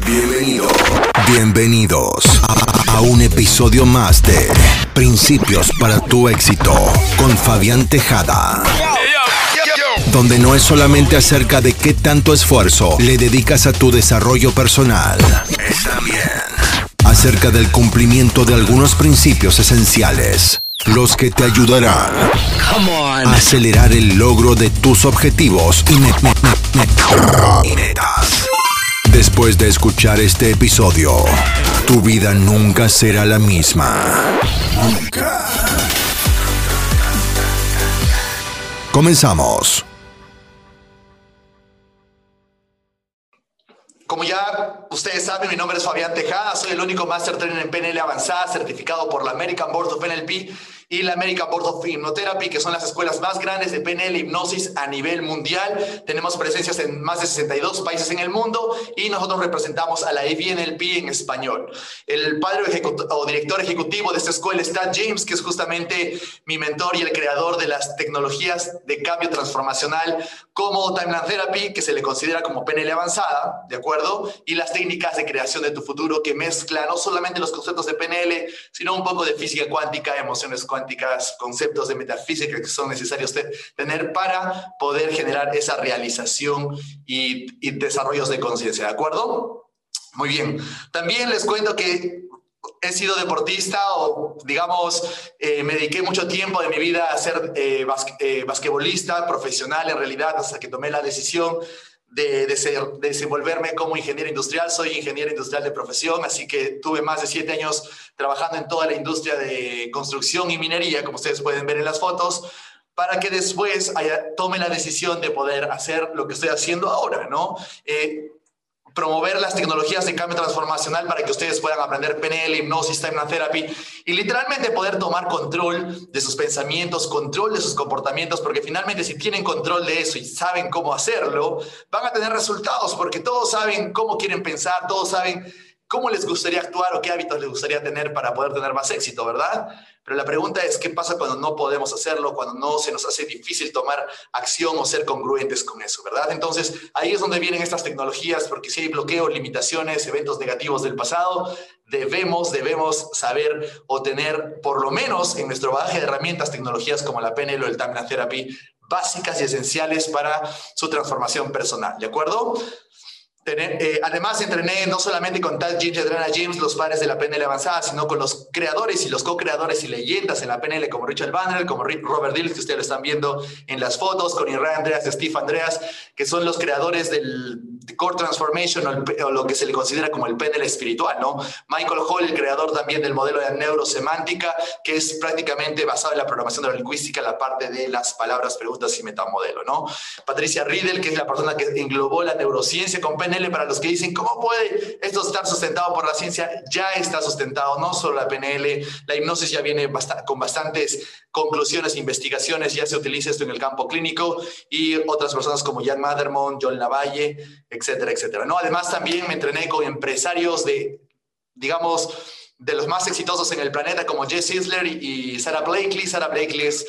Bienvenido. Bienvenidos a, a un episodio más de Principios para tu éxito con Fabián Tejada. Donde no es solamente acerca de qué tanto esfuerzo le dedicas a tu desarrollo personal. Es también acerca del cumplimiento de algunos principios esenciales, los que te ayudarán a acelerar el logro de tus objetivos y metas. Después de escuchar este episodio, tu vida nunca será la misma. Comenzamos. Como ya ustedes saben, mi nombre es Fabián Tejada, soy el único Master Trainer en PNL avanzada certificado por la American Board of NLP y la American Board of Hypnotherapy, que son las escuelas más grandes de PNL hipnosis a nivel mundial. Tenemos presencias en más de 62 países en el mundo y nosotros representamos a la AVNLP en español. El padre o director ejecutivo de esta escuela está James, que es justamente mi mentor y el creador de las tecnologías de cambio transformacional como Timeline Therapy, que se le considera como PNL avanzada, ¿de acuerdo? Y las técnicas de creación de tu futuro que mezcla no solamente los conceptos de PNL, sino un poco de física cuántica, emociones cuánticas, conceptos de metafísica que son necesarios te- tener para poder generar esa realización y, desarrollos de conciencia, ¿de acuerdo? Muy bien. También les cuento que he sido deportista o, digamos, eh, me dediqué mucho tiempo de mi vida a ser eh, eh, basquetbolista profesional en realidad hasta que tomé la decisión de, de ser- de desenvolverme como ingeniero industrial. Soy ingeniero industrial de profesión, así que tuve más de siete años trabajando en toda la industria de construcción y minería, como ustedes pueden ver en las fotos para que después haya- tome la decisión de poder hacer lo que estoy haciendo ahora, ¿no? Eh, promover las tecnologías de cambio transformacional para que ustedes puedan aprender PNL, hipnosis, therapy y literalmente poder tomar control de sus pensamientos, control de sus comportamientos, porque finalmente si tienen control de eso y saben cómo hacerlo, van a tener resultados, porque todos saben cómo quieren pensar, todos saben cómo les gustaría actuar o qué hábitos les gustaría tener para poder tener más éxito, ¿verdad? Pero la pregunta es, ¿qué pasa cuando no podemos hacerlo, cuando no se nos hace difícil tomar acción o ser congruentes con eso, ¿verdad? Entonces, ahí es donde vienen estas tecnologías, porque si hay bloqueos, limitaciones, eventos negativos del pasado, debemos, debemos saber o tener, por lo menos en nuestro bagaje de herramientas, tecnologías como la PNL o el Timeline Therapy, básicas y esenciales para su transformación personal, ¿de acuerdo? Eh, además, entrené no solamente con Tad James y Adriana James, los padres de la PNL avanzada, sino con los creadores y los co-creadores y leyendas en la PNL, como Richard Banner, como Robert Dills, que ustedes lo están viendo en las fotos, con Israel Andreas, Steve Andreas, que son los creadores del Core Transformation o, el o lo que se le considera como el PNL espiritual, ¿no? Michael Hall, el creador también del modelo de neurosemántica, que es prácticamente basado en la programación de la lingüística, la parte de las palabras, preguntas y metamodelo, ¿no? Patricia Riedel, que es la persona que englobó la neurociencia con PNL, para los que dicen, ¿cómo puede esto estar sustentado por la ciencia? Ya está sustentado, no solo la PNL, la hipnosis ya viene basta- con bastantes conclusiones e investigaciones, ya se utiliza esto en el campo clínico y otras personas como Jan Madermont, John Lavalle, etcétera, etcétera, ¿no? Además también me entrené con empresarios de, digamos, de los más exitosos en el planeta como Jess Isler y Sarah Blakely. Sarah Blakely es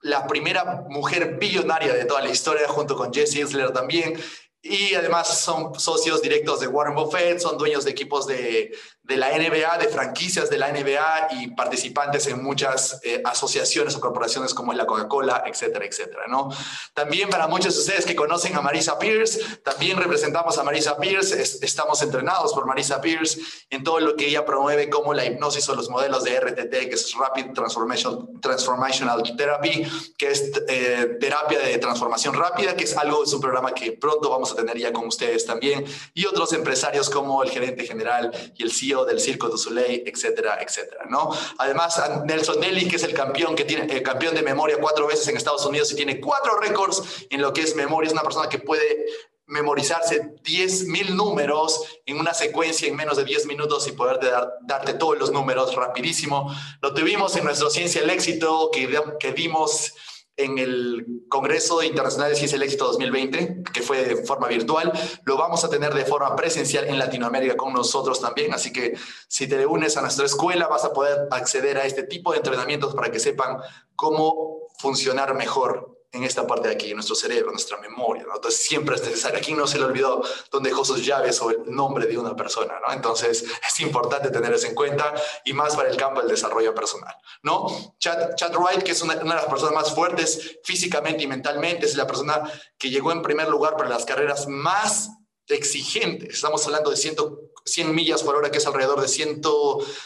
la primera mujer billonaria de toda la historia, junto con Jesse Isler también. Y además son socios directos de Warren Buffett, son dueños de equipos de, de la NBA, de franquicias de la NBA y participantes en muchas eh, asociaciones o corporaciones como la Coca-Cola, etcétera, etcétera, ¿no? También para muchos de ustedes que conocen a Marisa Pierce, también representamos a Marisa Pierce, es- estamos entrenados por Marisa Pierce en todo lo que ella promueve como la hipnosis o los modelos de RTT, que es Rapid Transformation, Transformational Therapy, que es eh, terapia de transformación rápida, que es algo, es un programa que pronto vamos a tener ya con ustedes también, y otros empresarios como el gerente general y el CEO del Circo du Soleil, etcétera, etcétera, ¿no? Además, a Nelson Nelly, que es el campeón, que tiene, eh, campeón de memoria cuatro veces en Estados Unidos y tiene cuatro récords en lo que es memoria, es una persona que puede memorizarse 10.000 números en una secuencia en menos de 10 minutos y poder dar, darte todos los números rapidísimo. Lo tuvimos en nuestro Ciencia del Éxito que, que dimos en el Congreso Internacional de Ciencia del Éxito 2020, que fue de forma virtual. Lo vamos a tener de forma presencial en Latinoamérica con nosotros también. Así que si te unes a nuestra escuela, vas a poder acceder a este tipo de entrenamientos para que sepan cómo funcionar mejor en esta parte de aquí, en nuestro cerebro, nuestra memoria. ¿no? Entonces siempre es necesario. Aquí no se le olvidó dónde dejó sus llaves o el nombre de una persona. ¿no? Entonces es importante tener eso en cuenta y más para el campo del desarrollo personal. ¿no? Chad, Chad Wright, que es una, una, de las personas más fuertes físicamente y mentalmente, es la persona que llegó en primer lugar para las carreras más exigentes. Estamos hablando de 100, 100 millas por hora, que es alrededor de 100,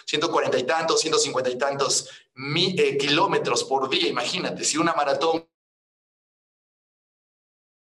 140 y tantos, 150 y tantos mi, eh, kilómetros por día. Imagínate, si una maratón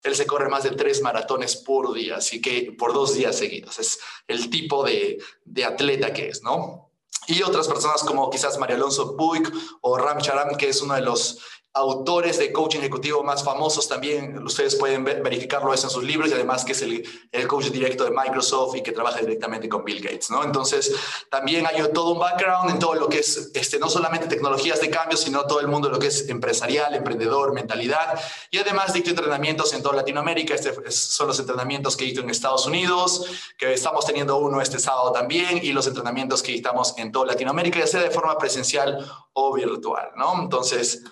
él se corre más de tres maratones por día, así que por dos días seguidos. Es el tipo de, de atleta que es, ¿no? Y otras personas como quizás María Alonso Puig o Ram Charam, que es uno de los autores de coaching ejecutivo más famosos también, ustedes pueden verificarlo eso en sus libros y además que es el, el, coach directo de Microsoft y que trabaja directamente con Bill Gates, ¿no? Entonces, también hay todo un background en todo lo que es, este, no solamente tecnologías de cambio, sino todo el mundo lo que es empresarial, emprendedor, mentalidad y además dicto entrenamientos en toda Latinoamérica, este son los entrenamientos que dicto en Estados Unidos, que estamos teniendo uno este sábado también y los entrenamientos que dictamos en toda Latinoamérica, ya sea de forma presencial o virtual, ¿no? Entonces,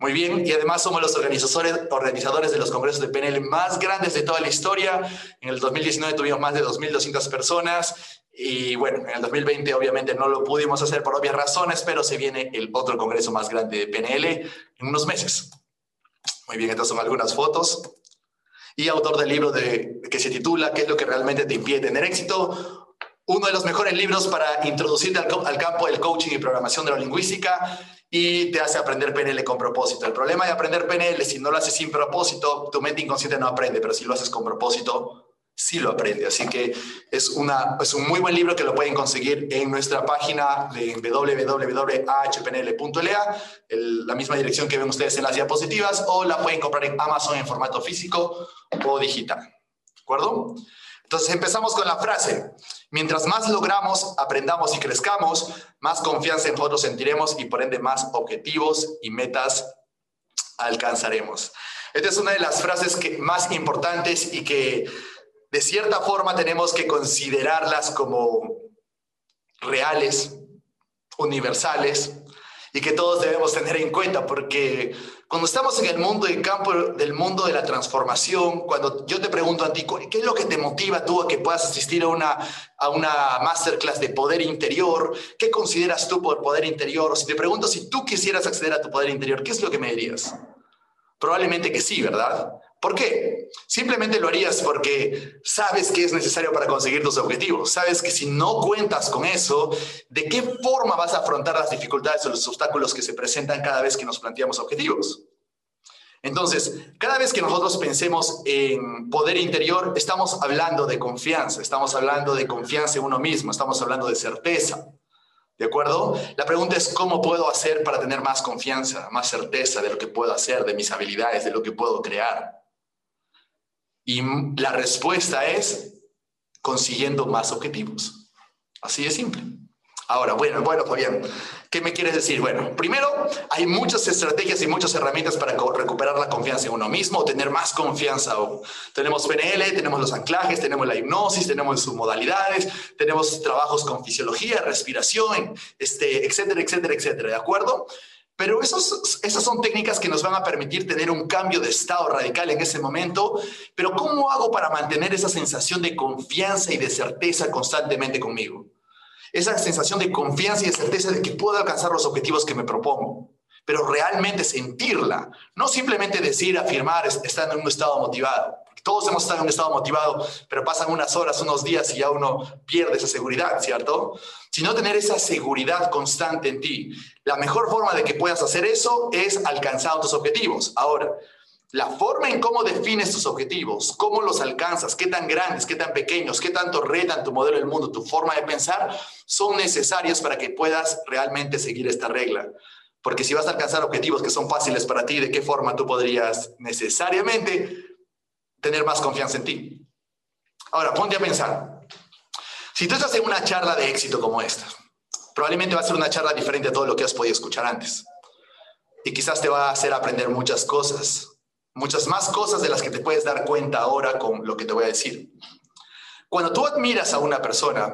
muy bien, y además somos los organizadores, organizadores de los congresos de PNL más grandes de toda la historia. En el 2019 tuvimos más de 2.200 personas y bueno, en el 2020 obviamente no lo pudimos hacer por obvias razones, pero se viene el otro congreso más grande de PNL en unos meses. Muy bien, estas son algunas fotos. Y autor del libro de, que se titula ¿Qué es lo que realmente te impide tener éxito? Uno de los mejores libros para introducirte al, al campo del coaching y programación de la lingüística y te hace aprender PNL con propósito. El problema de aprender PNL, si no lo haces sin propósito, tu mente inconsciente no aprende, pero si lo haces con propósito, sí lo aprende. Así que es, una, es un muy buen libro que lo pueden conseguir en nuestra página de www.ahpnl.la, la misma dirección que ven ustedes en las diapositivas, o la pueden comprar en Amazon en formato físico o digital. ¿De acuerdo? Entonces empezamos con la frase. Mientras más logramos, aprendamos y crezcamos, más confianza en nosotros sentiremos y por ende más objetivos y metas alcanzaremos. Esta es una de las frases que, más importantes y que de cierta forma tenemos que considerarlas como reales, universales y que todos debemos tener en cuenta porque cuando estamos en el mundo del campo del mundo de la transformación, cuando yo te pregunto a ti, ¿qué es lo que te motiva tú a que puedas asistir a una, a una masterclass de poder interior? ¿Qué consideras tú por poder interior? O si te pregunto si tú quisieras acceder a tu poder interior, ¿qué es lo que me dirías? Probablemente que sí, ¿verdad? ¿Por qué? Simplemente lo harías porque sabes que es necesario para conseguir tus objetivos. Sabes que si no cuentas con eso, ¿de qué forma vas a afrontar las dificultades o los obstáculos que se presentan cada vez que nos planteamos objetivos? Entonces, cada vez que nosotros pensemos en poder interior, estamos hablando de confianza, estamos hablando de confianza en uno mismo, estamos hablando de certeza. ¿De acuerdo? La pregunta es cómo puedo hacer para tener más confianza, más certeza de lo que puedo hacer, de mis habilidades, de lo que puedo crear. Y la respuesta es consiguiendo más objetivos. Así de simple. Ahora, bueno, bueno, Fabián, ¿qué me quieres decir? Bueno, primero, hay muchas estrategias y muchas herramientas para recuperar la confianza en uno mismo, tener más confianza. Tenemos PNL, tenemos los anclajes, tenemos la hipnosis, tenemos sus modalidades, tenemos trabajos con fisiología, respiración, este, etcétera, etcétera, etcétera, ¿de acuerdo? Pero esos, esas son técnicas que nos van a permitir tener un cambio de estado radical en ese momento. Pero ¿cómo hago para mantener esa sensación de confianza y de certeza constantemente conmigo? Esa sensación de confianza y de certeza de que puedo alcanzar los objetivos que me propongo. Pero realmente sentirla. No simplemente decir, afirmar, estando en un estado motivado. Todos hemos estado en un estado motivado, pero pasan unas horas, unos días y ya uno pierde esa seguridad, ¿cierto? Sino tener esa seguridad constante en ti. La mejor forma de que puedas hacer eso es alcanzar tus objetivos. Ahora, la forma en cómo defines tus objetivos, cómo los alcanzas, qué tan grandes, qué tan pequeños, qué tanto retan tu modelo del mundo, tu forma de pensar, son necesarias para que puedas realmente seguir esta regla. Porque si vas a alcanzar objetivos que son fáciles para ti, ¿de qué forma tú podrías necesariamente tener más confianza en ti. Ahora, ponte a pensar. Si tú estás en una charla de éxito como esta, probablemente va a ser una charla diferente a todo lo que has podido escuchar antes. Y quizás te va a hacer aprender muchas cosas, muchas más cosas de las que te puedes dar cuenta ahora con lo que te voy a decir. Cuando tú admiras a una persona,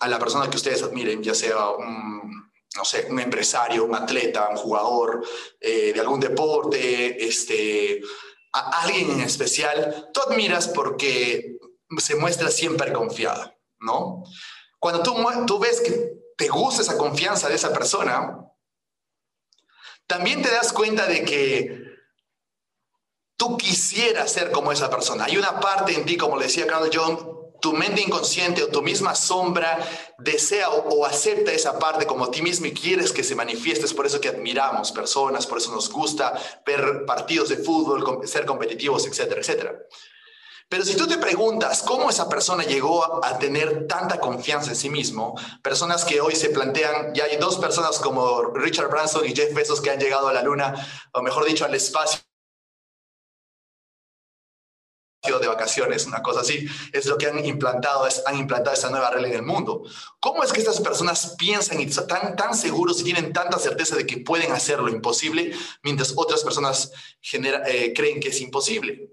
a la persona que ustedes admiren, ya sea un no sé, un empresario, un atleta, un jugador eh, de algún deporte, este, a alguien en especial, tú admiras porque se muestra siempre confiada, ¿no? Cuando tú, tú ves que te gusta esa confianza de esa persona, también te das cuenta de que tú quisieras ser como esa persona. Hay una parte en ti, como le decía Carl Jung, tu mente inconsciente o tu misma sombra desea o, acepta esa parte como ti mismo y quieres que se manifieste. Es por eso que admiramos personas, por eso nos gusta ver partidos de fútbol, ser competitivos, etcétera, etcétera. Pero si tú te preguntas cómo esa persona llegó a tener tanta confianza en sí mismo, personas que hoy se plantean, ya hay dos personas como Richard Branson y Jeff Bezos que han llegado a la luna, o mejor dicho, al espacio de vacaciones, una cosa así, es lo que han implantado, es, han implantado esta nueva regla en el mundo. ¿Cómo es que estas personas piensan y están tan seguros y tienen tanta certeza de que pueden hacer lo imposible, mientras otras personas eh, creen que es imposible?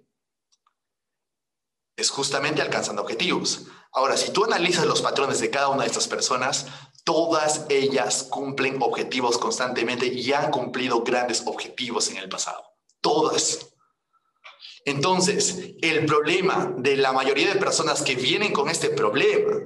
Es justamente alcanzando objetivos. Ahora, si tú analizas los patrones de cada una de estas personas, todas ellas cumplen objetivos constantemente y han cumplido grandes objetivos en el pasado. Todas. Entonces, el problema de la mayoría de personas que vienen con este problema,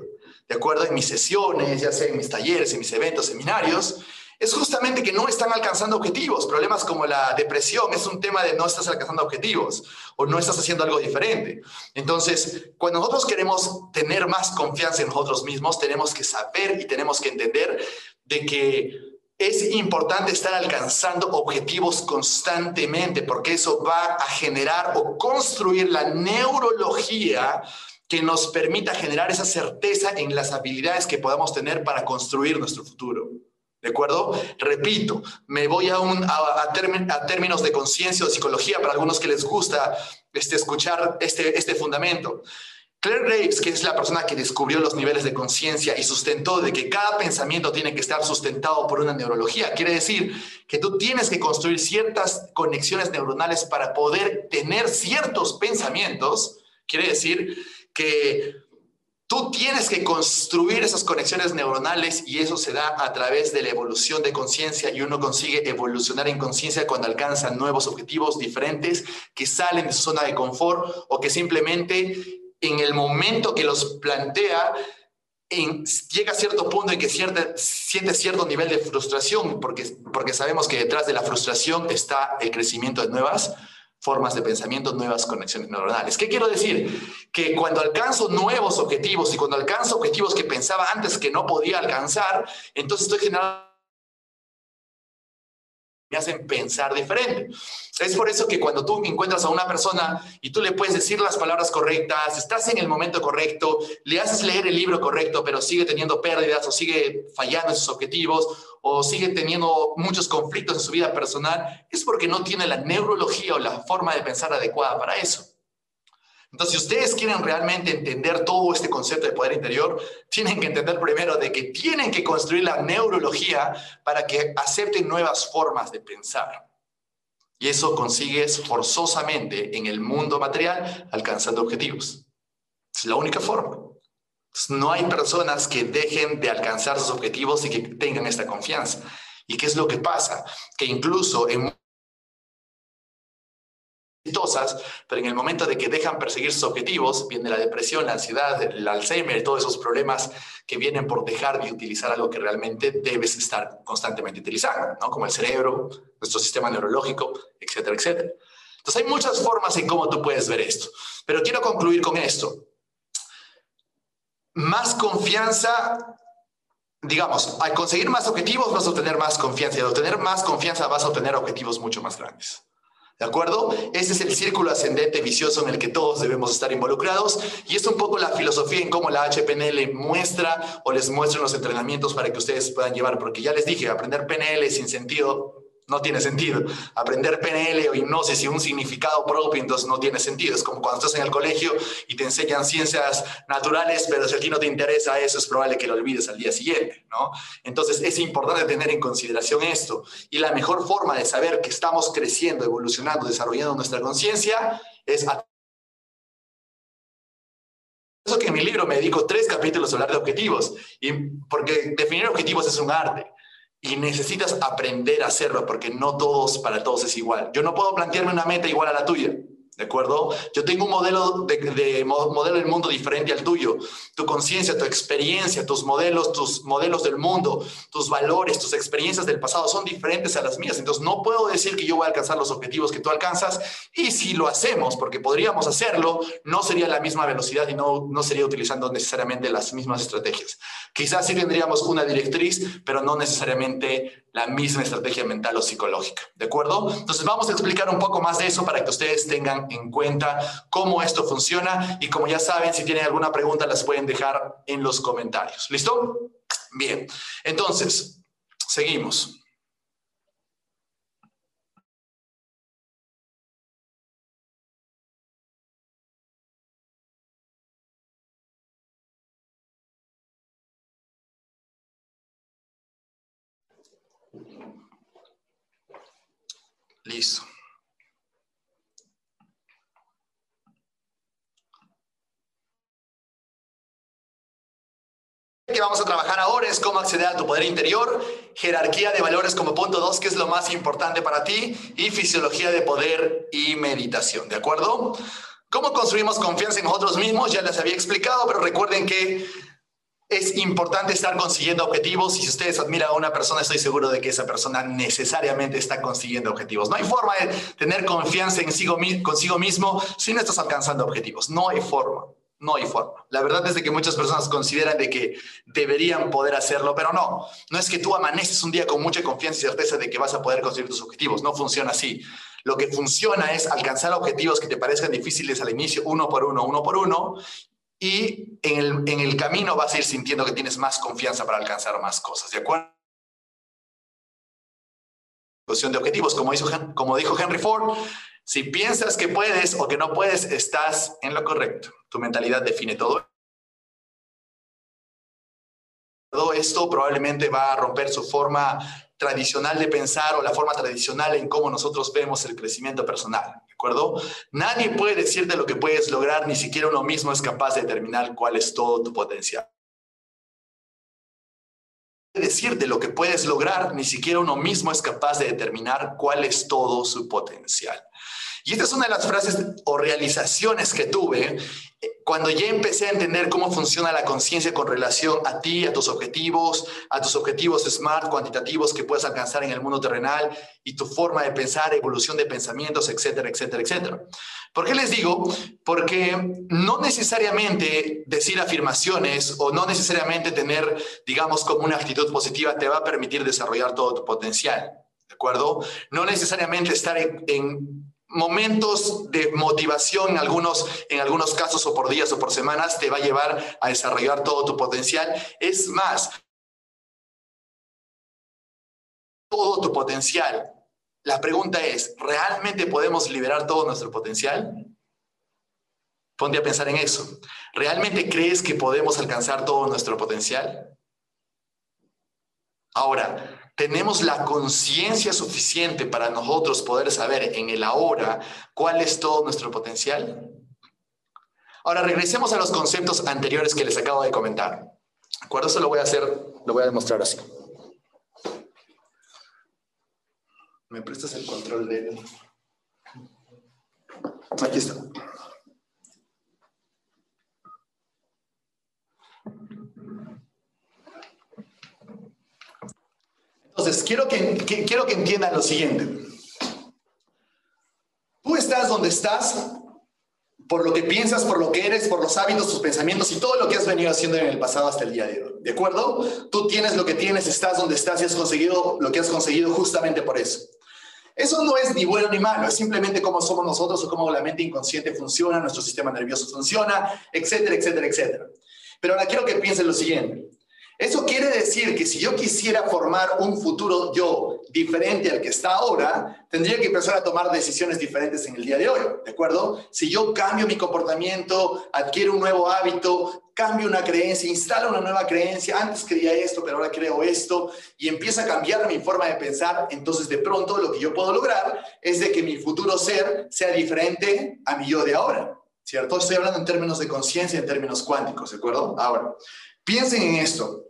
de acuerdo en mis sesiones, ya sea en mis talleres, en mis eventos, seminarios, es justamente que no están alcanzando objetivos. Problemas como la depresión es un tema de no estás alcanzando objetivos o no estás haciendo algo diferente. Entonces, cuando nosotros queremos tener más confianza en nosotros mismos, tenemos que saber y tenemos que entender de que es importante estar alcanzando objetivos constantemente porque eso va a generar o construir la neurología que nos permita generar esa certeza en las habilidades que podamos tener para construir nuestro futuro. ¿De acuerdo? Repito, me voy a, un, a, términos de conciencia o psicología para algunos que les gusta este, escuchar este, este fundamento. Claire Graves, que es la persona que descubrió los niveles de conciencia y sustentó de que cada pensamiento tiene que estar sustentado por una neurología, quiere decir que tú tienes que construir ciertas conexiones neuronales para poder tener ciertos pensamientos, quiere decir que tú tienes que construir esas conexiones neuronales y eso se da a través de la evolución de conciencia y uno consigue evolucionar en conciencia cuando alcanza nuevos objetivos diferentes que salen de su zona de confort o que simplemente en el momento que los plantea, llega a cierto punto en que siente cierto nivel de frustración, porque, porque sabemos que detrás de la frustración está el crecimiento de nuevas formas de pensamiento, nuevas conexiones neuronales. ¿Qué quiero decir? Que cuando alcanzo nuevos objetivos y cuando alcanzo objetivos que pensaba antes que no podía alcanzar, entonces estoy generando me hacen pensar diferente. Es por eso que cuando tú encuentras a una persona y tú le puedes decir las palabras correctas, estás en el momento correcto, le haces leer el libro correcto, pero sigue teniendo pérdidas o sigue fallando en sus objetivos o sigue teniendo muchos conflictos en su vida personal, es porque no tiene la neurología o la forma de pensar adecuada para eso. Entonces, si ustedes quieren realmente entender todo este concepto de poder interior, tienen que entender primero de que tienen que construir la neurología para que acepten nuevas formas de pensar. Y eso consigues forzosamente en el mundo material alcanzando objetivos. Es la única forma. No hay personas que dejen de alcanzar sus objetivos y que tengan esta confianza. ¿Y qué es lo que pasa? Que incluso en pero en el momento de que dejan perseguir sus objetivos, viene la depresión, la ansiedad, el Alzheimer, todos esos problemas que vienen por dejar de utilizar algo que realmente debes estar constantemente utilizando, ¿no? como el cerebro, nuestro sistema neurológico, etcétera, etcétera. Entonces hay muchas formas en cómo tú puedes ver esto, pero quiero concluir con esto. Más confianza digamos, al conseguir más objetivos vas a obtener más confianza y al obtener más confianza vas a obtener objetivos mucho más grandes. ¿De acuerdo? Ese es el círculo ascendente vicioso en el que todos debemos estar involucrados y es un poco la filosofía en cómo la HPNL muestra o les muestra los entrenamientos para que ustedes puedan llevar, porque ya les dije, aprender PNL sin sentido no tiene sentido. Aprender PNL o hipnosis y un significado propio, entonces no tiene sentido. Es como cuando estás en el colegio y te enseñan ciencias naturales, pero si a ti no te interesa eso, es probable que lo olvides al día siguiente, ¿no? Entonces es importante tener en consideración esto. Y la mejor forma de saber que estamos creciendo, evolucionando, desarrollando nuestra conciencia es a eso que en mi libro me dedico tres capítulos a hablar de objetivos, y porque definir objetivos es un arte. Y necesitas aprender a hacerlo porque no todos para todos es igual. Yo no puedo plantearme una meta igual a la tuya. ¿De acuerdo? Yo tengo un modelo de, modelo del mundo diferente al tuyo. Tu conciencia, tu experiencia, tus modelos, tus modelos del mundo, tus valores, tus experiencias del pasado son diferentes a las mías. Entonces no puedo decir que yo voy a alcanzar los objetivos que tú alcanzas y si lo hacemos, porque podríamos hacerlo, no sería la misma velocidad y no, no sería utilizando necesariamente las mismas estrategias. Quizás sí tendríamos una directriz, pero no necesariamente la misma estrategia mental o psicológica. ¿De acuerdo? Entonces vamos a explicar un poco más de eso para que ustedes tengan en cuenta cómo esto funciona y como ya saben, si tienen alguna pregunta las pueden dejar en los comentarios. ¿Listo? Bien. Entonces, seguimos. Listo. Que vamos a trabajar ahora es cómo acceder a tu poder interior, jerarquía de valores como punto 2, que es lo más importante para ti, y fisiología de poder y meditación, ¿de acuerdo? ¿Cómo construimos confianza en nosotros mismos? Ya les había explicado, pero recuerden que es importante estar consiguiendo objetivos y si ustedes admiran a una persona, estoy seguro de que esa persona necesariamente está consiguiendo objetivos. No hay forma de tener confianza en consigo mismo si no estás alcanzando objetivos. No hay forma. No hay forma. La verdad es de que muchas personas consideran de que deberían poder hacerlo, pero no. No es que tú amaneces un día con mucha confianza y certeza de que vas a poder conseguir tus objetivos. No funciona así. Lo que funciona es alcanzar objetivos que te parezcan difíciles al inicio, uno por uno, uno por uno, y en el, en el camino vas a ir sintiendo que tienes más confianza para alcanzar más cosas, ¿de acuerdo? De objetivos, como, hizo, como dijo Henry Ford, si piensas que puedes o que no puedes, estás en lo correcto. Tu mentalidad define todo. Todo esto probablemente va a romper su forma tradicional de pensar o la forma tradicional en cómo nosotros vemos el crecimiento personal, ¿de acuerdo? Nadie puede decirte lo que puedes lograr, ni siquiera uno mismo es capaz de determinar cuál es todo tu potencial. Decirte lo que puedes lograr, ni siquiera uno mismo es capaz de determinar cuál es todo su potencial. Y esta es una de las frases o realizaciones que tuve cuando ya empecé a entender cómo funciona la conciencia con relación a ti, a tus objetivos, a tus objetivos smart, cuantitativos que puedes alcanzar en el mundo terrenal y tu forma de pensar, evolución de pensamientos, etcétera, etcétera, etcétera. ¿Por qué les digo? Porque no necesariamente decir afirmaciones o no necesariamente tener, digamos, como una actitud positiva te va a permitir desarrollar todo tu potencial. ¿De acuerdo? No necesariamente estar en, en momentos de motivación en algunos, en algunos casos o por días o por semanas te va a llevar a desarrollar todo tu potencial. Es más, todo tu potencial. La pregunta es, ¿realmente podemos liberar todo nuestro potencial? Ponte a pensar en eso. ¿Realmente crees que podemos alcanzar todo nuestro potencial? Ahora, tenemos la conciencia suficiente para nosotros poder saber en el ahora cuál es todo nuestro potencial? Ahora regresemos a los conceptos anteriores que les acabo de comentar. ¿De acuerdo? Eso lo voy a hacer, lo voy a demostrar así. ¿Me prestas el control de... Aquí está. Entonces, quiero que, quiero que entiendan lo siguiente. Tú estás donde estás por lo que piensas, por lo que eres, por los hábitos, tus pensamientos y todo lo que has venido haciendo en el pasado hasta el día de hoy. ¿De acuerdo? Tú tienes lo que tienes, estás donde estás y has conseguido lo que has conseguido justamente por eso. Eso no es ni bueno ni malo, es simplemente cómo somos nosotros o cómo la mente inconsciente funciona, nuestro sistema nervioso funciona, etcétera, etcétera, etcétera. Pero ahora quiero que piensen lo siguiente. Eso quiere decir que si yo quisiera formar un futuro yo diferente al que está ahora, tendría que empezar a tomar decisiones diferentes en el día de hoy, ¿de acuerdo? Si yo cambio mi comportamiento, adquiero un nuevo hábito, cambio una creencia, instalo una nueva creencia, antes creía esto, pero ahora creo esto, y empieza a cambiar mi forma de pensar, entonces de pronto lo que yo puedo lograr es de que mi futuro ser sea diferente a mi yo de ahora, ¿cierto? Estoy hablando en términos de conciencia, en términos cuánticos, ¿de acuerdo? Ahora, piensen en esto.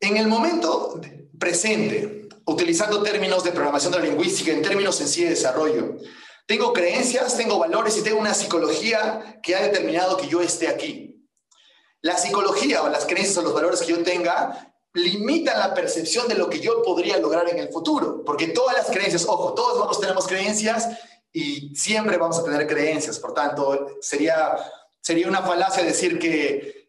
En el momento presente, utilizando términos de programación de la lingüística, en términos en sí de desarrollo, tengo creencias, tengo valores y tengo una psicología que ha determinado que yo esté aquí. La psicología o las creencias o los valores que yo tenga limitan la percepción de lo que yo podría lograr en el futuro, porque todas las creencias, ojo, todos nosotros tenemos creencias y siempre vamos a tener creencias, por tanto, sería, sería una falacia decir que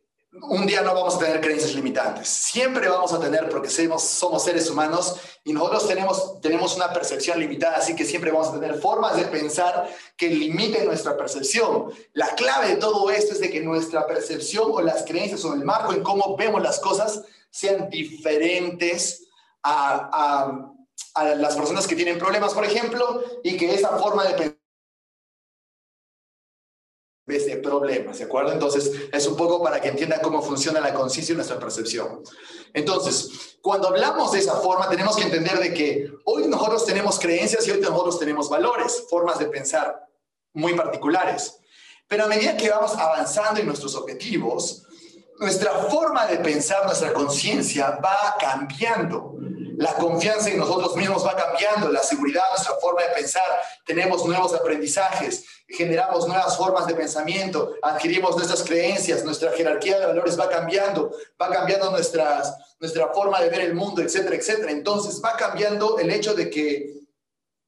un día no vamos a tener creencias limitantes, siempre vamos a tener porque somos, seres humanos y nosotros tenemos, tenemos una percepción limitada, así que siempre vamos a tener formas de pensar que limiten nuestra percepción. La clave de todo esto es de que nuestra percepción o las creencias o el marco en cómo vemos las cosas sean diferentes a, las personas que tienen problemas, por ejemplo, y que esa forma de pensar de problemas, ¿de acuerdo? Entonces, es un poco para que entiendan cómo funciona la conciencia y nuestra percepción. Entonces, cuando hablamos de esa forma, tenemos que entender de que hoy nosotros tenemos creencias y hoy nosotros tenemos valores, formas de pensar muy particulares. Pero a medida que vamos avanzando en nuestros objetivos, nuestra forma de pensar, nuestra conciencia va cambiando. La confianza en nosotros mismos va cambiando, la seguridad, nuestra forma de pensar, tenemos nuevos aprendizajes, generamos nuevas formas de pensamiento, adquirimos nuestras creencias, nuestra jerarquía de valores va cambiando, va cambiando nuestras, nuestra forma de ver el mundo, etcétera, etcétera. Entonces va cambiando el hecho de que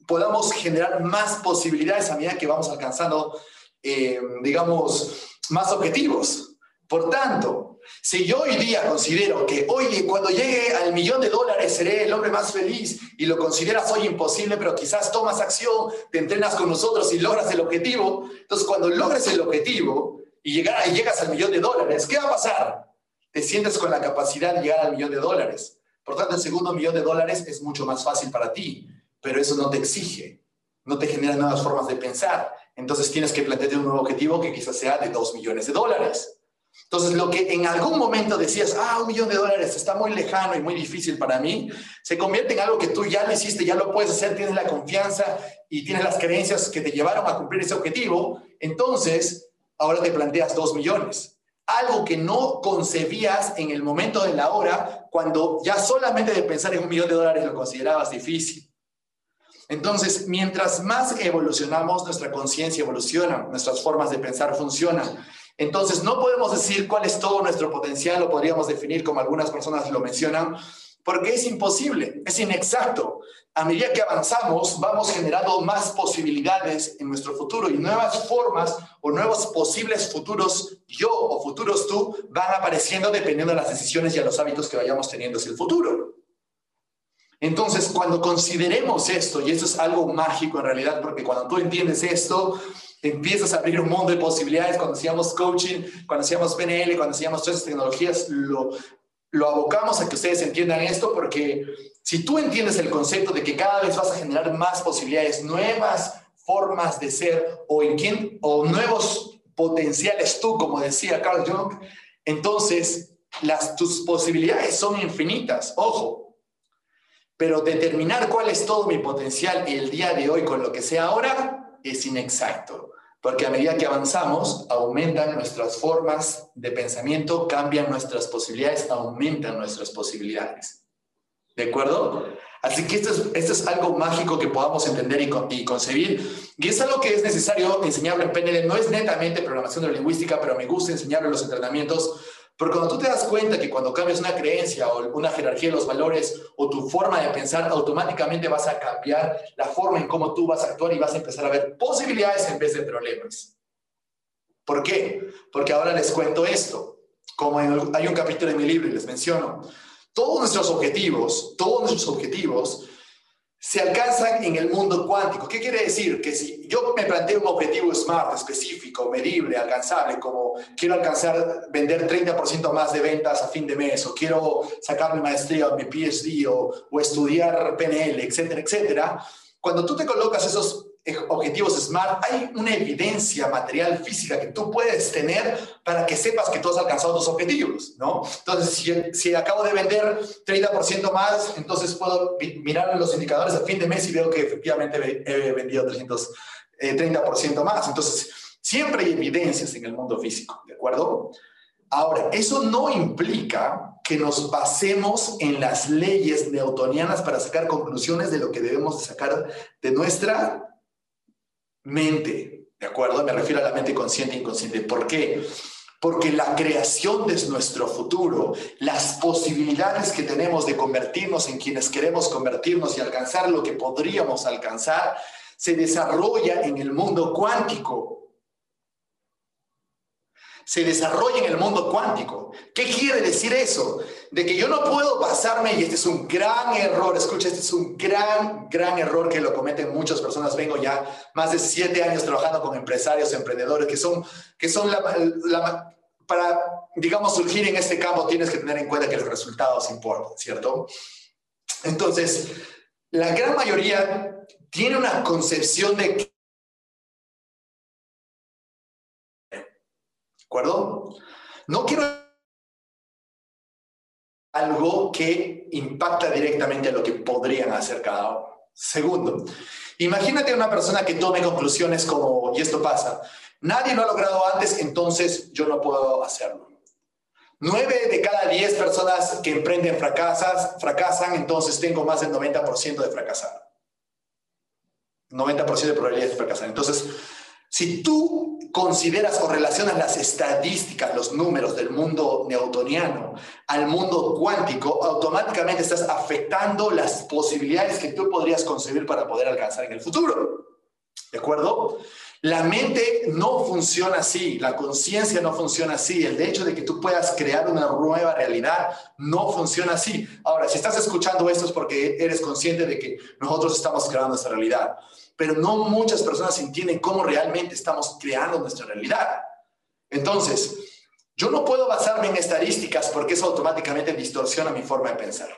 podamos generar más posibilidades a medida que vamos alcanzando, eh, digamos, más objetivos. Por tanto, si yo hoy día considero que, oye, cuando llegue al millón de dólares seré el hombre más feliz y lo consideras hoy imposible, pero quizás tomas acción, te entrenas con nosotros y logras el objetivo, entonces cuando logres el objetivo y, llegar, y llegas al millón de dólares, ¿qué va a pasar? Te sientes con la capacidad de llegar al millón de dólares. Por tanto, el segundo millón de dólares es mucho más fácil para ti, pero eso no te exige, no te genera nuevas formas de pensar. Entonces tienes que plantearte un nuevo objetivo que quizás sea de dos millones de dólares. Entonces, lo que en algún momento decías, ah, un millón de dólares está muy lejano y muy difícil para mí, se convierte en algo que tú ya lo hiciste, ya lo puedes hacer, tienes la confianza y tienes las creencias que te llevaron a cumplir ese objetivo. Entonces, ahora te planteas dos millones. Algo que no concebías en el momento de la hora, cuando ya solamente de pensar en un millón de dólares lo considerabas difícil. Entonces, mientras más evolucionamos, nuestra conciencia evoluciona, nuestras formas de pensar funcionan. Entonces, no podemos decir cuál es todo nuestro potencial, lo podríamos definir como algunas personas lo mencionan, porque es imposible, es inexacto. A medida que avanzamos, vamos generando más posibilidades en nuestro futuro y nuevas formas o nuevos posibles futuros yo o futuros tú van apareciendo dependiendo de las decisiones y a los hábitos que vayamos teniendo hacia el futuro. Entonces, cuando consideremos esto, y eso es algo mágico en realidad, porque cuando tú entiendes esto, empiezas a abrir un mundo de posibilidades. Cuando hacíamos coaching, cuando hacíamos PNL, cuando hacíamos todas esas tecnologías, lo, lo abocamos a que ustedes entiendan esto, porque si tú entiendes el concepto de que cada vez vas a generar más posibilidades, nuevas formas de ser o, en quién, o nuevos potenciales tú, como decía Carl Jung, entonces las, tus posibilidades son infinitas. Ojo, pero determinar cuál es todo mi potencial el día de hoy con lo que sé ahora es inexacto. Porque a medida que avanzamos, aumentan nuestras formas de pensamiento, cambian nuestras posibilidades, aumentan nuestras posibilidades. ¿De acuerdo? Así que esto es, esto es algo mágico que podamos entender y, y, concebir. Y es algo que es necesario enseñarlo en PNL. No es netamente programación neurolingüística, pero me gusta enseñarlo en los entrenamientos porque cuando tú te das cuenta que cuando cambias una creencia o una jerarquía de los valores o tu forma de pensar, automáticamente vas a cambiar la forma en cómo tú vas a actuar y vas a empezar a ver posibilidades en vez de problemas. ¿Por qué? Porque ahora les cuento esto. Como hay un capítulo en mi libro y les menciono, todos nuestros objetivos, todos nuestros objetivos se alcanzan en el mundo cuántico. ¿Qué quiere decir? Que si yo me planteo un objetivo SMART específico, medible, alcanzable, como quiero alcanzar, vender 30% más de ventas a fin de mes, o quiero sacar mi maestría o mi PhD, o, o estudiar PNL, etcétera, etcétera, cuando tú te colocas esos objetivos SMART, hay una evidencia material física que tú puedes tener para que sepas que tú has alcanzado tus objetivos, ¿no? Entonces, si, si acabo de vender 30% más, entonces puedo mirar los indicadores a fin de mes y veo que efectivamente he vendido 300, 30% eh, más. Entonces, siempre hay evidencias en el mundo físico, ¿de acuerdo? Ahora, eso no implica que nos basemos en las leyes newtonianas para sacar conclusiones de lo que debemos sacar de nuestra mente. ¿De acuerdo? Me refiero a la mente consciente e inconsciente. ¿Por qué? Porque la creación de nuestro futuro, las posibilidades que tenemos de convertirnos en quienes queremos convertirnos y alcanzar lo que podríamos alcanzar, se desarrolla en el mundo cuántico se desarrolla en el mundo cuántico. ¿Qué quiere decir eso? De que yo no puedo basarme, y este es un gran error, escucha, este es un gran, gran error que lo cometen muchas personas. Vengo ya más de siete años trabajando con empresarios, emprendedores, que son, que son la, para, digamos, surgir en este campo tienes que tener en cuenta que los resultados importan, ¿cierto? Entonces, la gran mayoría tiene una concepción de acuerdo? No quiero algo que impacta directamente a lo que podrían hacer cada uno. Segundo, imagínate una persona que tome conclusiones como, y esto pasa, nadie lo ha logrado antes, entonces yo no puedo hacerlo. Nueve de cada diez personas que emprenden fracasas, fracasan, entonces tengo más del 90% de fracasar. 90% de probabilidades de fracasar. Entonces, si tú consideras o relacionas las estadísticas, los números del mundo newtoniano al mundo cuántico, automáticamente estás afectando las posibilidades que tú podrías concebir para poder alcanzar en el futuro. ¿De acuerdo? La mente no funciona así, la conciencia no funciona así, el hecho de que tú puedas crear una nueva realidad no funciona así. Ahora, si estás escuchando esto es porque eres consciente de que nosotros estamos creando esta realidad pero no muchas personas entienden cómo realmente estamos creando nuestra realidad. Entonces, yo no puedo basarme en estadísticas porque eso automáticamente distorsiona mi forma de pensar.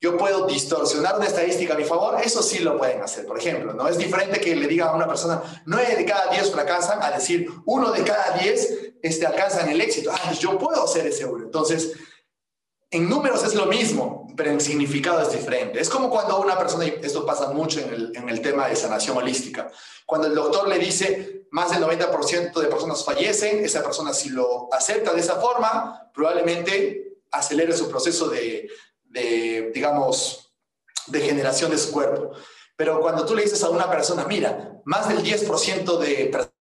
Yo puedo distorsionar una estadística a mi favor, eso sí lo pueden hacer. Por ejemplo, no es diferente que le diga a una persona, nueve de cada diez fracasan, a decir, uno de cada diez este, alcanzan el éxito. Ah, pues yo puedo hacer ese uno. Entonces, en números es lo mismo, pero en significado es diferente. Es como cuando una persona, y esto pasa mucho en el, tema de sanación holística, cuando el doctor le dice más del 90% de personas fallecen, esa persona si lo acepta de esa forma, probablemente acelere su proceso de, de digamos, de generación de su cuerpo. Pero cuando tú le dices a una persona, mira, más del 10% de personas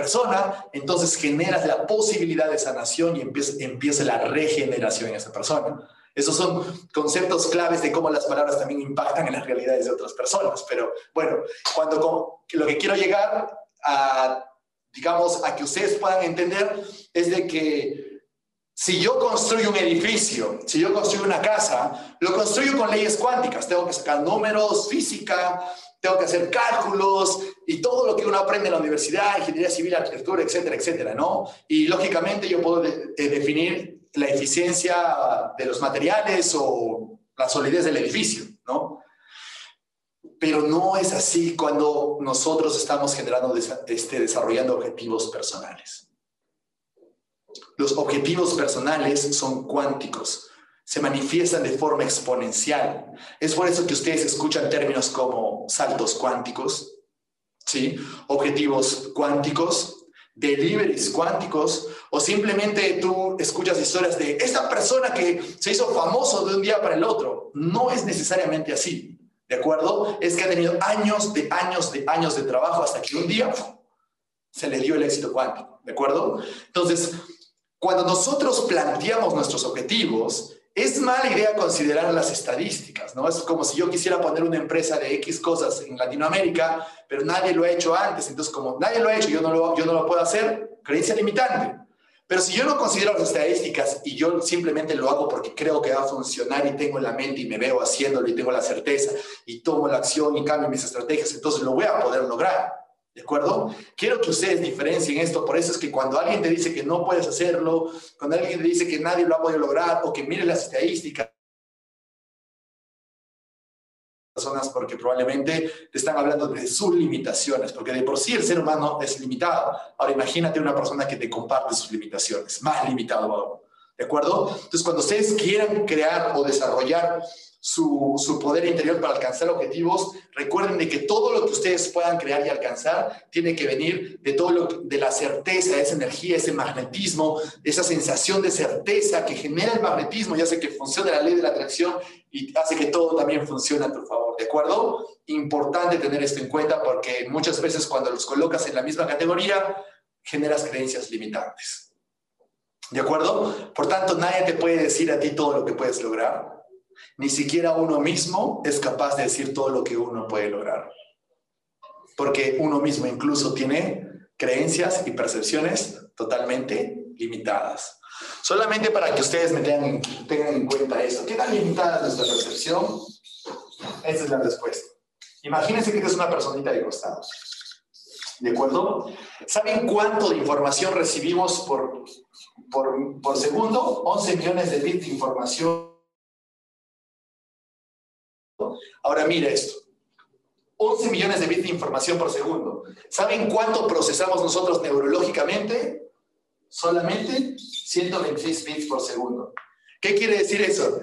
persona, entonces generas la posibilidad de sanación y empieza, la regeneración en esa persona. Esos son conceptos claves de cómo las palabras también impactan en las realidades de otras personas. Pero bueno, cuando lo que quiero llegar a, digamos, a que ustedes puedan entender es de que si yo construyo un edificio, si yo construyo una casa, lo construyo con leyes cuánticas. Tengo que sacar números, física, tengo que hacer cálculos y todo lo que uno aprende en la universidad, ingeniería civil, arquitectura, etcétera, etcétera, ¿no? Y lógicamente yo puedo definir la eficiencia de los materiales o la solidez del edificio, ¿no? Pero no es así cuando nosotros estamos generando, este, desarrollando objetivos personales. Los objetivos personales son cuánticos se manifiestan de forma exponencial. Es por eso que ustedes escuchan términos como saltos cuánticos, ¿sí? objetivos cuánticos, deliveries cuánticos, o simplemente tú escuchas historias de esta persona que se hizo famoso de un día para el otro. No es necesariamente así, ¿de acuerdo? Es que ha tenido años de años de años de trabajo hasta que un día se le dio el éxito cuántico, ¿de acuerdo? Entonces, cuando nosotros planteamos nuestros objetivos, es mala idea considerar las estadísticas, ¿no? Es como si yo quisiera poner una empresa de X cosas en Latinoamérica, pero nadie lo ha hecho antes. Entonces, como nadie lo ha hecho, yo no lo, yo no lo puedo hacer, creencia limitante. Pero si yo no considero las estadísticas y yo simplemente lo hago porque creo que va a funcionar y tengo en la mente y me veo haciéndolo y tengo la certeza y tomo la acción y cambio mis estrategias, entonces lo voy a poder lograr. ¿De acuerdo? Quiero que ustedes diferencien esto. Por eso es que cuando alguien te dice que no puedes hacerlo, cuando alguien te dice que nadie lo ha podido lograr o que mire las estadísticas, personas porque probablemente te están hablando de sus limitaciones, porque de por sí el ser humano es limitado. Ahora imagínate una persona que te comparte sus limitaciones, más limitado aún. ¿De acuerdo? Entonces, cuando ustedes quieran crear o desarrollar su, poder interior para alcanzar objetivos, recuerden de que todo lo que ustedes puedan crear y alcanzar tiene que venir de todo lo de la certeza, esa energía, ese magnetismo, esa sensación de certeza que genera el magnetismo y hace que funcione la ley de la atracción y hace que todo también funcione a tu favor, ¿de acuerdo? Importante tener esto en cuenta porque muchas veces cuando los colocas en la misma categoría, generas creencias limitantes. ¿De acuerdo? Por tanto, nadie te puede decir a ti todo lo que puedes lograr ni siquiera uno mismo es capaz de decir todo lo que uno puede lograr. Porque uno mismo incluso tiene creencias y percepciones totalmente limitadas. Solamente para que ustedes me tengan, en cuenta eso. ¿Qué tan limitada es nuestra percepción? Esa es la respuesta. Imagínense que eres una personita de costados. ¿De acuerdo? ¿Saben cuánto de información recibimos por, por, por segundo? 11 millones de bits de información Ahora mira esto. 11 millones de bits de información por segundo. ¿Saben cuánto procesamos nosotros neurológicamente? Solamente 126 bits por segundo. ¿Qué quiere decir eso?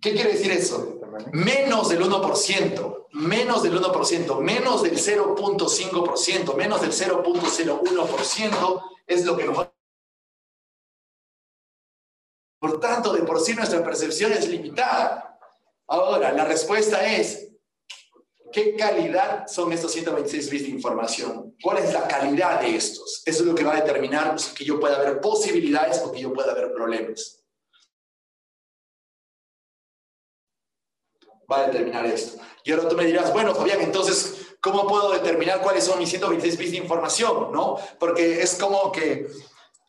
¿Qué quiere decir eso? Menos del 1%, menos del 1%, menos del 0.5%, menos del 0.01% es lo que nos Por tanto, de por sí nuestra percepción es limitada. Ahora, la respuesta es, ¿qué calidad son estos 126 bits de información? ¿Cuál es la calidad de estos? Eso es lo que va a determinar que yo pueda ver posibilidades o que yo pueda ver problemas. Va a determinar esto. Y ahora tú me dirás, bueno, Fabián, entonces, ¿cómo puedo determinar cuáles son mis 126 bits de información? ¿No? Porque es como que,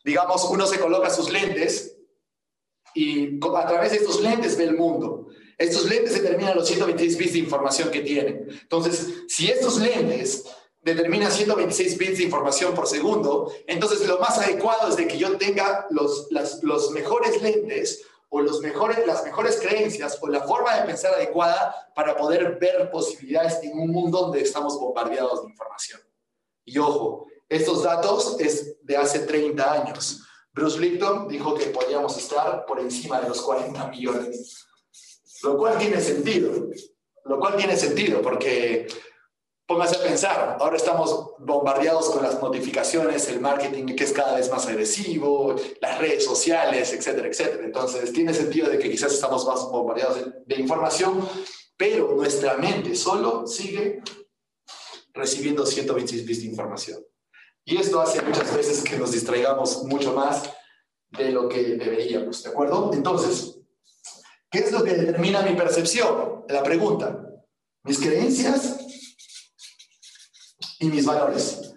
digamos, uno se coloca sus lentes y a través de estos lentes ve el mundo. Estos lentes determinan los 126 bits de información que tienen. Entonces, si estos lentes determinan 126 bits de información por segundo, entonces lo más adecuado es de que yo tenga los, mejores lentes o los mejores, las mejores creencias o la forma de pensar adecuada para poder ver posibilidades en un mundo donde estamos bombardeados de información. Y ojo, estos datos es de hace 30 años. Bruce Lipton dijo que podíamos estar por encima de los 40 millones. Lo cual tiene sentido, lo cual tiene sentido porque póngase a pensar, ahora estamos bombardeados con las notificaciones, el marketing que es cada vez más agresivo, las redes sociales, etcétera, etcétera. Entonces, tiene sentido de que quizás estamos más bombardeados de, información, pero nuestra mente solo sigue recibiendo 126 bits de información. Y esto hace muchas veces que nos distraigamos mucho más de lo que deberíamos, ¿de acuerdo? Entonces, ¿Qué es lo que determina mi percepción? La pregunta. Mis creencias y mis valores.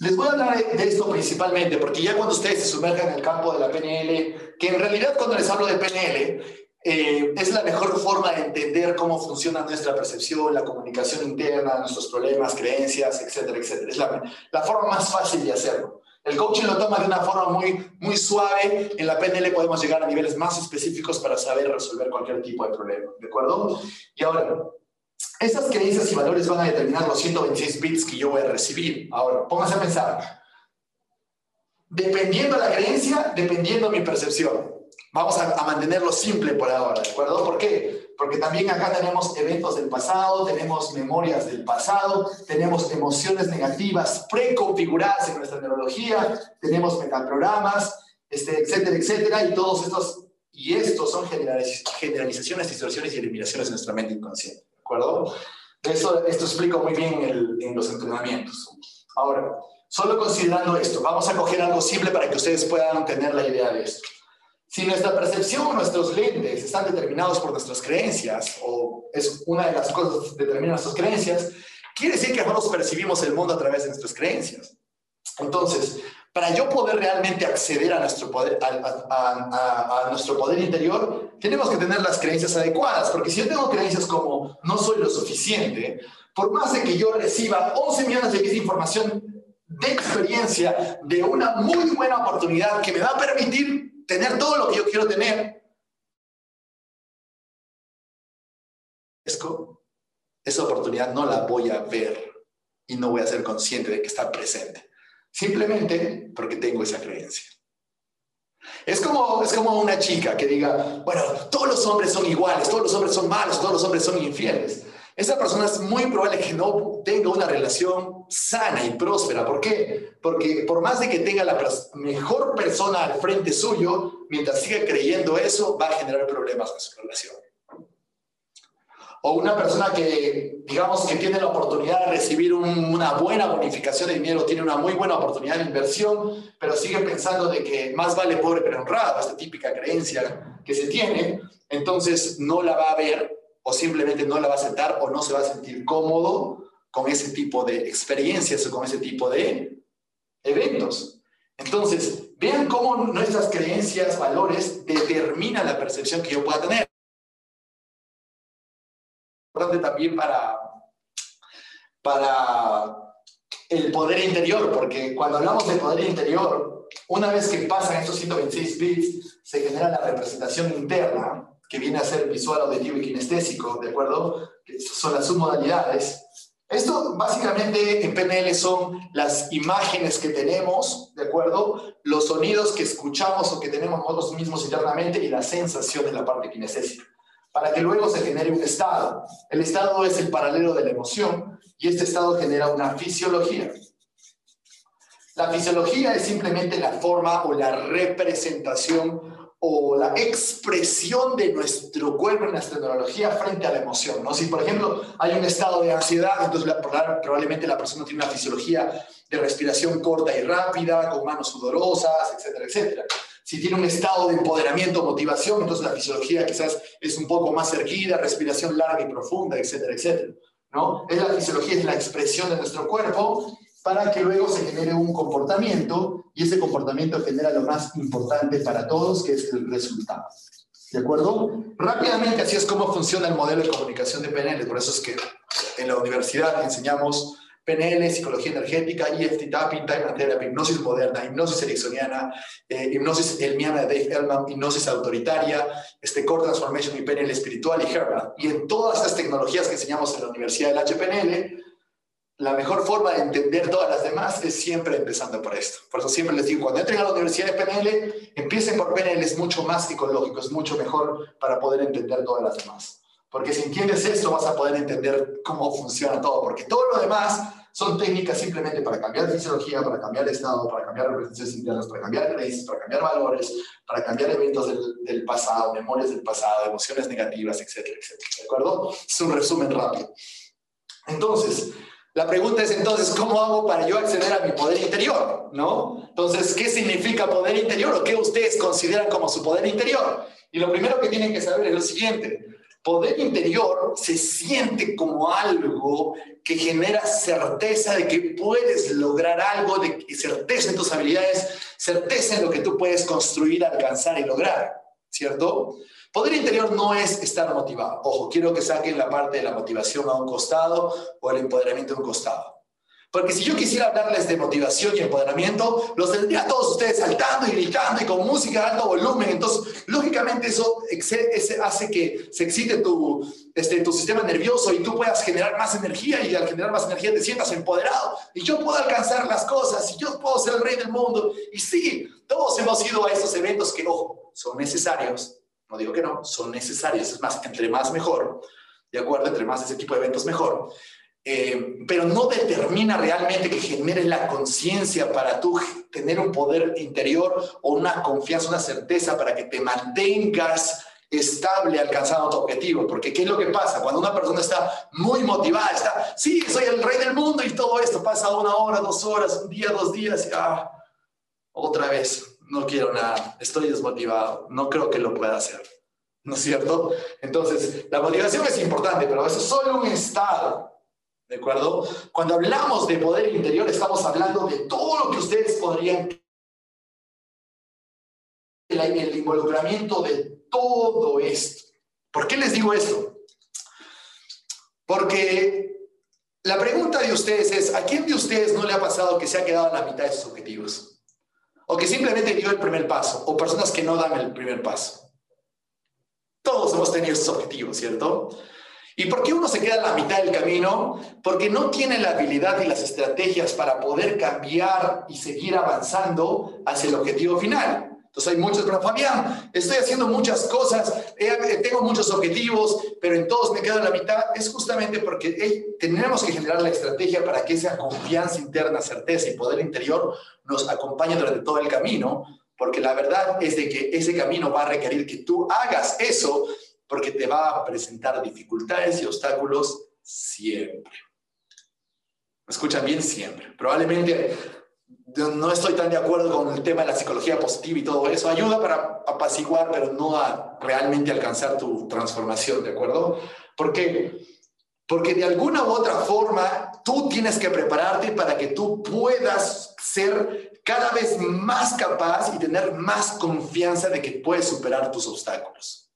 Les voy a hablar de esto principalmente porque ya cuando ustedes se sumerjan en el campo de la PNL, que en realidad cuando les hablo de PNL, eh, es la mejor forma de entender cómo funciona nuestra percepción, la comunicación interna, nuestros problemas, creencias, etcétera, etcétera. Es la, la forma más fácil de hacerlo. El coaching lo toma de una forma muy, muy suave. En la PNL podemos llegar a niveles más específicos para saber resolver cualquier tipo de problema. ¿De acuerdo? Y ahora, esas creencias y valores van a determinar los 126 bits que yo voy a recibir. Ahora, pónganse a pensar. Dependiendo la creencia, dependiendo mi percepción. Vamos a, mantenerlo simple por ahora, ¿de acuerdo? ¿Por qué? Porque también acá tenemos eventos del pasado, tenemos memorias del pasado, tenemos emociones negativas preconfiguradas en nuestra neurología, tenemos metaprogramas, este, etcétera, etcétera, y todos estos, y estos son generalizaciones, distorsiones y eliminaciones en nuestra mente inconsciente, ¿de acuerdo? Eso, esto explico muy bien en los entrenamientos. Ahora, solo considerando esto, vamos a coger algo simple para que ustedes puedan tener la idea de esto. Si nuestra percepción o nuestros lentes están determinados por nuestras creencias, o es una de las cosas que determina nuestras creencias, quiere decir que nosotros percibimos el mundo a través de nuestras creencias. Entonces, para yo poder realmente acceder a nuestro poder, a, nuestro poder interior, tenemos que tener las creencias adecuadas, porque si yo tengo creencias como no soy lo suficiente, por más de que yo reciba 11 millones de bits de información de experiencia, de una muy buena oportunidad que me va a permitir tener todo lo que yo quiero tener, esa oportunidad no la voy a ver y no voy a ser consciente de que está presente. Simplemente porque tengo esa creencia. Es como, es como una chica que diga, bueno, todos los hombres son iguales, todos los hombres son malos, todos los hombres son infieles. Esa persona es muy probable que no tenga una relación sana y próspera. ¿Por qué? Porque por más de que tenga la mejor persona al frente suyo, mientras siga creyendo eso, va a generar problemas en su relación o una persona que, digamos, que tiene la oportunidad de recibir una buena bonificación de dinero, tiene una muy buena oportunidad de inversión, pero sigue pensando de que más vale pobre pero honrado, esta típica creencia que se tiene, entonces no la va a ver o simplemente no la va a aceptar o no se va a sentir cómodo con ese tipo de experiencias o con ese tipo de eventos. Entonces, vean cómo nuestras creencias, valores determinan la percepción que yo pueda tener también para, para el poder interior, porque cuando hablamos de poder interior, una vez que pasan estos 126 bits, se genera la representación interna, que viene a ser visual, auditivo y kinestésico, ¿de acuerdo? Son las submodalidades. Esto básicamente en PNL son las imágenes que tenemos, ¿de acuerdo? Los sonidos que escuchamos o que tenemos nosotros mismos internamente y la sensación de la parte kinestésica para que luego se genere un estado. El estado es el paralelo de la emoción y este estado genera una fisiología. La fisiología es simplemente la forma o la representación o la expresión de nuestro cuerpo en nuestra neurología frente a la emoción. ¿no? Si, por ejemplo, hay un estado de ansiedad, entonces probablemente la persona tiene una fisiología de respiración corta y rápida, con manos sudorosas, etcétera, etcétera. Si tiene un estado de empoderamiento, motivación, entonces la fisiología quizás es un poco más erguida, respiración larga y profunda, etcétera, etcétera. ¿no? Es la fisiología, es la expresión de nuestro cuerpo para que luego se genere un comportamiento y ese comportamiento genera lo más importante para todos, que es el resultado. ¿De acuerdo? Rápidamente, así es como funciona el modelo de comunicación de PNL. Por eso es que en la universidad enseñamos PNL, psicología energética, EFT tapping, time therapy, hipnosis moderna, hipnosis ericksoniana, eh, hipnosis elmiana de Dave Elman, hipnosis autoritaria, este core transformation y PNL espiritual y Herman. Y en todas estas tecnologías que enseñamos en la Universidad del HPNL, la mejor forma de entender todas las demás es siempre empezando por esto. Por eso siempre les digo, cuando entren a la Universidad de PNL, empiecen por PNL, es mucho más psicológico, es mucho mejor para poder entender todas las demás. Porque si entiendes esto, vas a poder entender cómo funciona todo, porque todo lo demás son técnicas simplemente para cambiar fisiología, para cambiar estado, para cambiar referencias internas, para cambiar creencias, para cambiar valores, para cambiar eventos del, del, pasado, memorias del pasado, emociones negativas, etcétera, etcétera. ¿De acuerdo? Es un resumen rápido. Entonces, la pregunta es entonces, ¿cómo hago para yo acceder a mi poder interior? ¿No? Entonces, ¿qué significa poder interior o qué ustedes consideran como su poder interior? Y lo primero que tienen que saber es lo siguiente. Poder interior se siente como algo que genera certeza de que puedes lograr algo, de certeza en tus habilidades, certeza en lo que tú puedes construir, alcanzar y lograr, ¿cierto? Poder interior no es estar motivado. Ojo, quiero que saquen la parte de la motivación a un costado o el empoderamiento a un costado. Porque si yo quisiera hablarles de motivación y empoderamiento, los tendría a todos ustedes saltando y gritando y con música de alto volumen. Entonces, lógicamente eso hace que se excite tu, este, tu sistema nervioso y tú puedas generar más energía y al generar más energía te sientas empoderado. Y yo puedo alcanzar las cosas y yo puedo ser el rey del mundo. Y sí, todos hemos ido a estos eventos que, ojo, son necesarios. No digo que no, son necesarios. Es más, entre más mejor. ¿De acuerdo? Entre más ese tipo de eventos mejor. Eh, pero no determina realmente que genere la conciencia para tú tener un poder interior o una confianza, una certeza para que te mantengas estable alcanzando tu objetivo. Porque ¿qué es lo que pasa? Cuando una persona está muy motivada, está, sí, soy el rey del mundo y todo esto pasa una hora, dos horas, un día, dos días, y ah, otra vez, no quiero nada, estoy desmotivado, no creo que lo pueda hacer. ¿No es cierto? Entonces, la motivación es importante, pero eso es solo un estado. ¿De acuerdo? Cuando hablamos de poder interior, estamos hablando de todo lo que ustedes podrían... El, involucramiento de todo esto. ¿Por qué les digo esto? Porque la pregunta de ustedes es, ¿a quién de ustedes no le ha pasado que se ha quedado a la mitad de sus objetivos? O que simplemente dio el primer paso, o personas que no dan el primer paso. Todos hemos tenido esos objetivos, ¿cierto? ¿Y por qué uno se queda a la mitad del camino? Porque no tiene la habilidad y las estrategias para poder cambiar y seguir avanzando hacia el objetivo final. Entonces hay muchos, pero Fabián, estoy haciendo muchas cosas, tengo muchos objetivos, pero en todos me quedo la mitad. Es justamente porque tenemos que generar la estrategia para que esa confianza interna, certeza y poder interior nos acompañe durante todo el camino, porque la verdad es de que ese camino va a requerir que tú hagas eso, porque te va a presentar dificultades y obstáculos siempre. ¿Me escuchan bien? Siempre. Probablemente no estoy tan de acuerdo con el tema de la psicología positiva y todo eso. Ayuda para apaciguar, pero no a realmente alcanzar tu transformación, ¿de acuerdo? ¿Por qué? Porque de alguna u otra forma tú tienes que prepararte para que tú puedas ser cada vez más capaz y tener más confianza de que puedes superar tus obstáculos.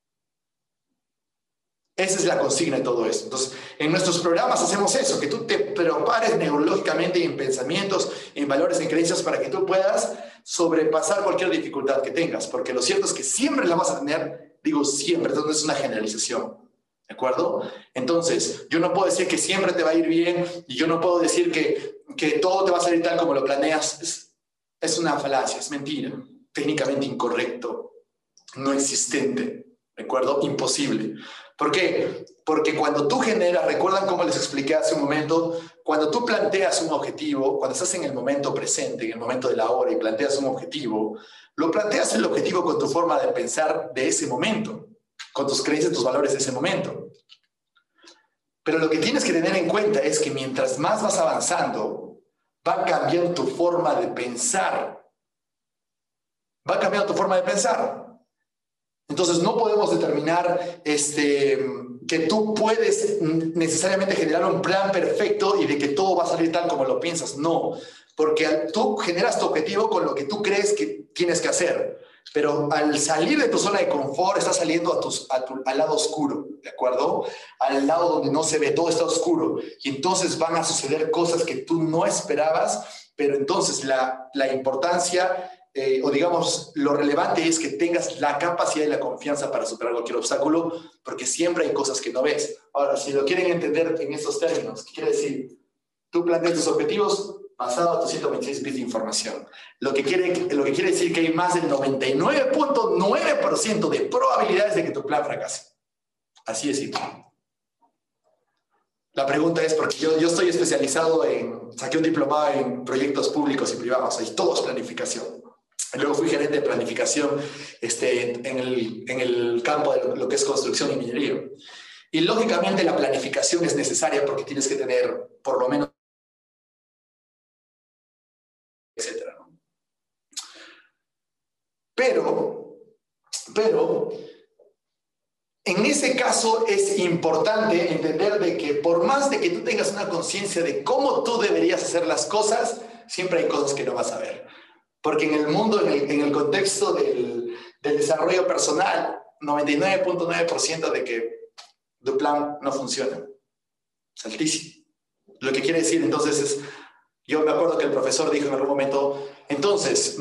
Esa es la consigna de todo esto. Entonces, en nuestros programas hacemos eso, que tú te prepares neurológicamente en pensamientos, en valores, en creencias para que tú puedas sobrepasar cualquier dificultad que tengas, porque lo cierto es que siempre la vas a tener, digo siempre, entonces es una generalización. ¿De acuerdo? Entonces, yo no puedo decir que siempre te va a ir bien y yo no puedo decir que, que todo te va a salir tal como lo planeas. Es, es una falacia, es mentira, técnicamente incorrecto, no existente. ¿De acuerdo? Imposible. ¿Por qué? Porque cuando tú generas, recuerdan cómo les expliqué hace un momento, cuando tú planteas un objetivo, cuando estás en el momento presente, en el momento de la hora y planteas un objetivo, lo planteas el objetivo con tu forma de pensar de ese momento, con tus creencias, tus valores de ese momento. Pero lo que tienes que tener en cuenta es que mientras más vas avanzando, va cambiando tu forma de pensar. Va cambiando tu forma de pensar. Entonces no podemos determinar este, que tú puedes necesariamente generar un plan perfecto y de que todo va a salir tal como lo piensas. No, porque tú generas tu objetivo con lo que tú crees que tienes que hacer. Pero al salir de tu zona de confort, estás saliendo a tus, al lado oscuro, ¿de acuerdo? Al lado donde no se ve, todo está oscuro. Y entonces van a suceder cosas que tú no esperabas, pero entonces la, la importancia eh, o digamos, lo relevante es que tengas la capacidad y la confianza para superar cualquier obstáculo, porque siempre hay cosas que no ves. Ahora, si lo quieren entender en estos términos, ¿qué quiere decir? Tú planteas tus objetivos basado a tus 126 bits de información. Lo que, quiere, lo que quiere decir que hay más del 99.9% de probabilidades de que tu plan fracase. Así es. La pregunta es, porque yo, yo estoy especializado en, saqué un diplomado en proyectos públicos y privados, y todo es planificación. Luego fui gerente de planificación este, en, el, en el campo de lo que es construcción y minería. Y lógicamente la planificación es necesaria porque tienes que tener por lo menos etcétera. Pero, pero, en ese caso es importante entender de que por más de que tú tengas una conciencia de cómo tú deberías hacer las cosas, siempre hay cosas que no vas a ver. Porque en el mundo, en el, contexto del, desarrollo personal, 99.9% de que tu plan no funciona. Es altísimo. Lo que quiere decir entonces es, yo me acuerdo que el profesor dijo en algún momento, entonces,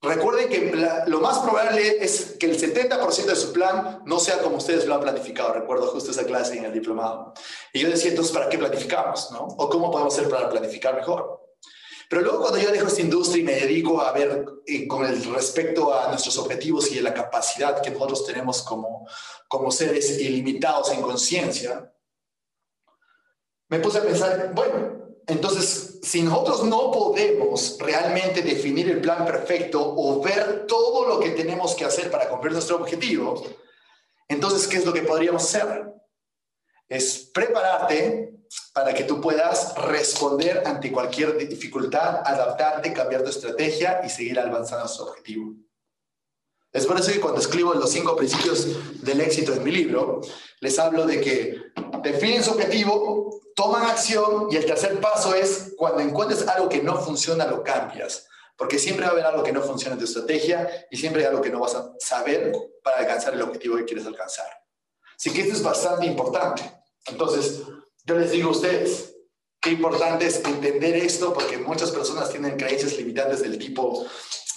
recuerden que lo más probable es que el 70% de su plan no sea como ustedes lo han planificado. Recuerdo justo esa clase en el diplomado. Y yo decía, entonces, ¿para qué planificamos? ¿no? ¿O cómo podemos hacer para planificar mejor? Pero luego cuando yo dejo esta industria y me dedico a ver eh, con el respecto a nuestros objetivos y a la capacidad que nosotros tenemos como, como seres ilimitados en conciencia, me puse a pensar, bueno, entonces si nosotros no podemos realmente definir el plan perfecto o ver todo lo que tenemos que hacer para cumplir nuestro objetivo, entonces, ¿qué es lo que podríamos hacer? Es prepararte para que tú puedas responder ante cualquier dificultad, adaptarte, cambiar tu estrategia y seguir avanzando a su objetivo. Es por eso que cuando escribo los cinco principios del éxito en mi libro, les hablo de que definen su objetivo, toman acción y el tercer paso es cuando encuentres algo que no funciona, lo cambias. Porque siempre va a haber algo que no funciona en tu estrategia y siempre hay algo que no vas a saber para alcanzar el objetivo que quieres alcanzar. Así que esto es bastante importante. Entonces, yo les digo a ustedes, qué importante es entender esto porque muchas personas tienen creencias limitantes del tipo,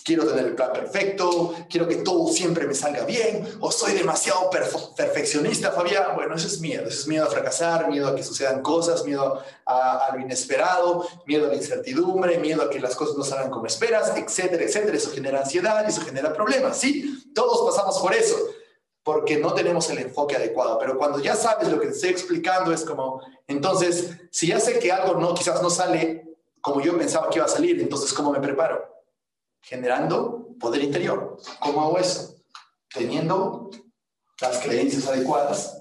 quiero tener el plan perfecto, quiero que todo siempre me salga bien, o soy demasiado perfeccionista, Fabián. Bueno, eso es miedo, eso es miedo a fracasar, miedo a que sucedan cosas, miedo a, lo inesperado, miedo a la incertidumbre, miedo a que las cosas no salgan como esperas, etcétera, etcétera. Eso genera ansiedad, eso genera problemas. Sí, todos pasamos por eso porque no tenemos el enfoque adecuado. Pero cuando ya sabes lo que te estoy explicando, es como, entonces, si ya sé que algo no, quizás no sale como yo pensaba que iba a salir, entonces, ¿cómo me preparo? Generando poder interior. ¿Cómo hago eso? Teniendo las creencias adecuadas.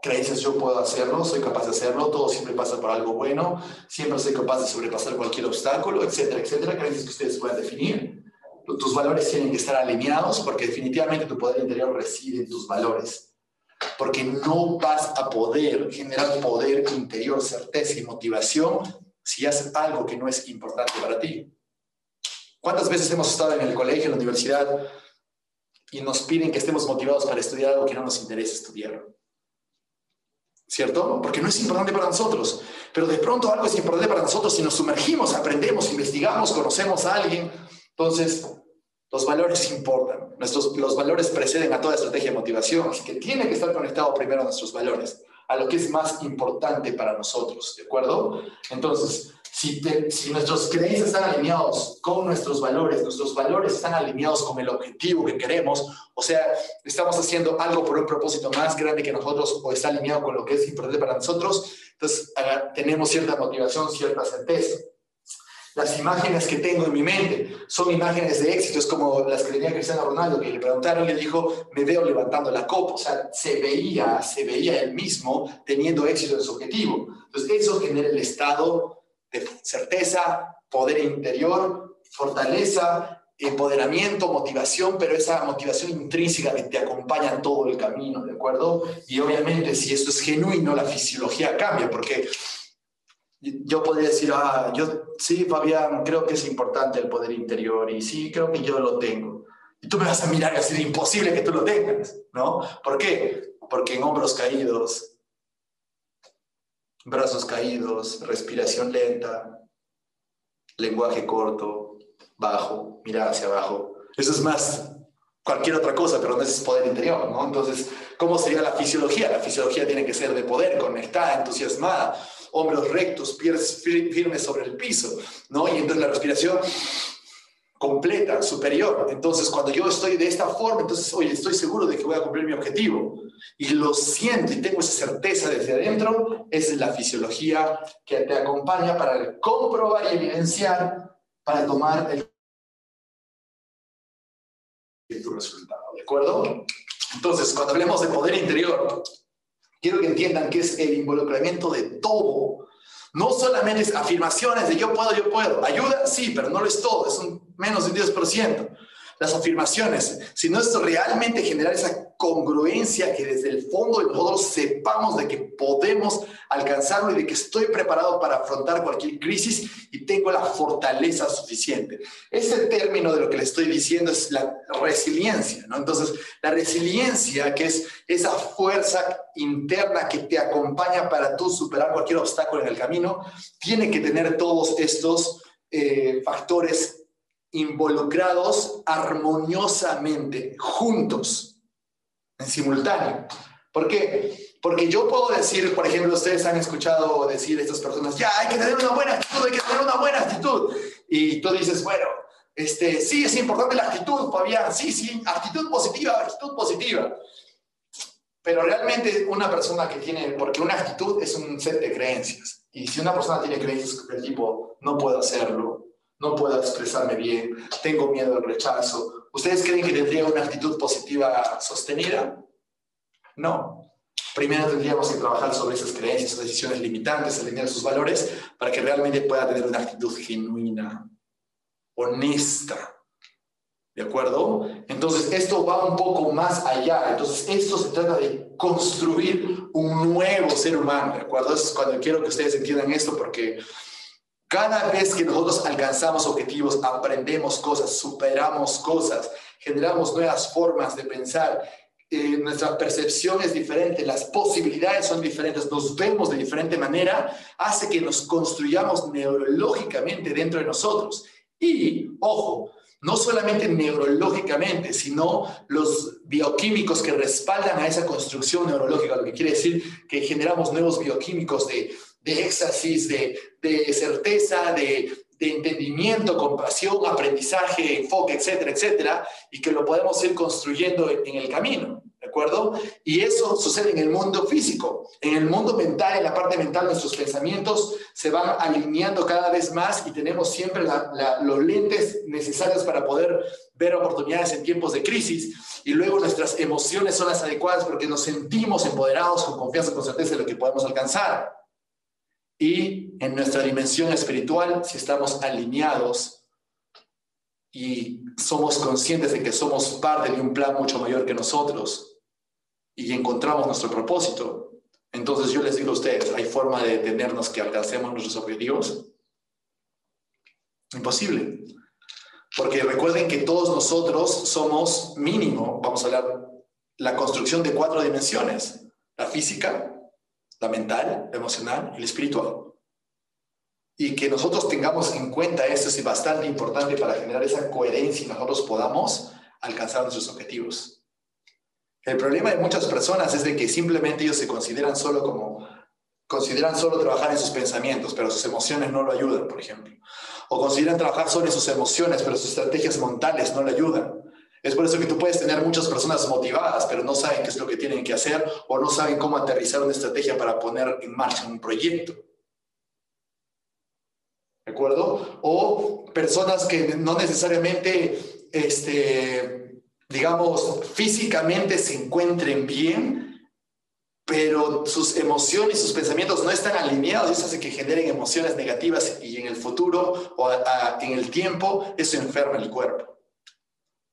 Creencias, yo puedo hacerlo, soy capaz de hacerlo, todo siempre pasa por algo bueno, siempre soy capaz de sobrepasar cualquier obstáculo, etcétera, etcétera. Creencias que ustedes puedan definir tus valores tienen que estar alineados porque definitivamente tu poder interior reside en tus valores. Porque no vas a poder generar poder interior, certeza y motivación si haces algo que no es importante para ti. ¿Cuántas veces hemos estado en el colegio, en la universidad, y nos piden que estemos motivados para estudiar algo que no nos interesa estudiar? ¿Cierto? Porque no es importante para nosotros. Pero de pronto algo es importante para nosotros si nos sumergimos, aprendemos, investigamos, conocemos a alguien entonces, los valores importan. Nuestros, los valores preceden a toda estrategia de motivación, así que tiene que estar conectado primero a nuestros valores, a lo que es más importante para nosotros, ¿de acuerdo? Entonces, si, si nuestros creencias están alineados con nuestros valores, nuestros valores están alineados con el objetivo que queremos, o sea, estamos haciendo algo por un propósito más grande que nosotros o está alineado con lo que es importante para nosotros, entonces tenemos cierta motivación, cierta certeza. Las imágenes que tengo en mi mente son imágenes de éxito. Es como las que tenía Cristiano Ronaldo, que le preguntaron y le dijo, me veo levantando la copa. O sea, se veía, se veía él mismo teniendo éxito en su objetivo. Entonces, eso genera el estado de certeza, poder interior, fortaleza, empoderamiento, motivación, pero esa motivación intrínseca que te acompaña en todo el camino, ¿de acuerdo? Y obviamente si esto es genuino, la fisiología cambia, porque yo podría decir, ah, yo sí, Fabián, creo que es importante el poder interior y sí, creo que yo lo tengo. Y tú me vas a mirar y decir, imposible que tú lo tengas, ¿no? ¿Por qué? Porque en hombros caídos, brazos caídos, respiración lenta, lenguaje corto, bajo, mirar hacia abajo. Eso es más cualquier otra cosa, pero no es poder interior, ¿no? Entonces, ¿cómo sería la fisiología? La fisiología tiene que ser de poder, conectada, entusiasmada, hombros rectos, pies firmes sobre el piso, ¿no? Y entonces la respiración completa, superior. Entonces, cuando yo estoy de esta forma, entonces, oye, estoy seguro de que voy a cumplir mi objetivo. Y lo siento y tengo esa certeza desde adentro, es la fisiología que te acompaña para comprobar y evidenciar, para tomar el tu resultado, ¿de acuerdo? Entonces, cuando hablemos de poder interior, quiero que entiendan que es el involucramiento de todo. No solamente es afirmaciones de yo puedo, yo puedo. Ayuda, sí, pero no lo es todo, es un menos de un 10% las afirmaciones, sino es realmente generar esa congruencia que desde el fondo de nosotros sepamos de que podemos alcanzarlo y de que estoy preparado para afrontar cualquier crisis y tengo la fortaleza suficiente. Ese término de lo que le estoy diciendo es la resiliencia, ¿no? Entonces, la resiliencia, que es esa fuerza interna que te acompaña para tú superar cualquier obstáculo en el camino, tiene que tener todos estos eh, factores involucrados armoniosamente, juntos, en simultáneo. ¿Por qué? Porque yo puedo decir, por ejemplo, ustedes han escuchado decir a estas personas, ya, hay que tener una buena actitud, hay que tener una buena actitud. Y tú dices, bueno, este, sí, es importante la actitud, Fabián, sí, sí, actitud positiva, actitud positiva. Pero realmente una persona que tiene, porque una actitud es un set de creencias. Y si una persona tiene creencias del tipo, no puedo hacerlo, no puedo expresarme bien, tengo miedo al rechazo. ¿Ustedes creen que tendría una actitud positiva sostenida? No. Primero tendríamos que trabajar sobre esas creencias, esas decisiones limitantes, alinear sus valores para que realmente pueda tener una actitud genuina, honesta. ¿De acuerdo? Entonces, esto va un poco más allá. Entonces, esto se trata de construir un nuevo ser humano. ¿De acuerdo? es cuando quiero que ustedes entiendan esto porque cada vez que nosotros alcanzamos objetivos, aprendemos cosas, superamos cosas, generamos nuevas formas de pensar, eh, nuestra percepción es diferente, las posibilidades son diferentes, nos vemos de diferente manera, hace que nos construyamos neurológicamente dentro de nosotros. Y, ojo, no solamente neurológicamente, sino los bioquímicos que respaldan a esa construcción neurológica, lo que quiere decir que generamos nuevos bioquímicos de, de éxtasis, de, de certeza, de, de entendimiento, compasión, aprendizaje, enfoque, etcétera, etcétera, y que lo podemos ir construyendo en el camino, ¿de acuerdo? Y eso sucede en el mundo físico. En el mundo mental, en la parte mental, nuestros pensamientos se van alineando cada vez más y tenemos siempre los lentes necesarios para poder ver oportunidades en tiempos de crisis. Y luego nuestras emociones son las adecuadas porque nos sentimos empoderados con confianza, con certeza de lo que podemos alcanzar y en nuestra dimensión espiritual, si estamos alineados y somos conscientes de que somos parte de un plan mucho mayor que nosotros y encontramos nuestro propósito, entonces yo les digo a ustedes, ¿hay forma de detenernos que alcancemos nuestros objetivos? Imposible. Porque recuerden que todos nosotros somos mínimo, vamos a hablar, la construcción de cuatro dimensiones. La física, la mental, la emocional y la espiritual. Y que nosotros tengamos en cuenta esto es bastante importante para generar esa coherencia y nosotros podamos alcanzar nuestros objetivos. El problema de muchas personas es de que simplemente ellos se consideran solo como, consideran solo trabajar en sus pensamientos, pero sus emociones no lo ayudan, por ejemplo. O consideran trabajar solo en sus emociones, pero sus estrategias mentales no le ayudan. Es por eso que tú puedes tener muchas personas motivadas, pero no saben qué es lo que tienen que hacer o no saben cómo aterrizar una estrategia para poner en marcha un proyecto. ¿De acuerdo? O personas que no necesariamente, este, digamos, físicamente se encuentren bien, pero sus emociones y sus pensamientos no están alineados y eso hace que generen emociones negativas y en el futuro o en el tiempo eso enferma el cuerpo.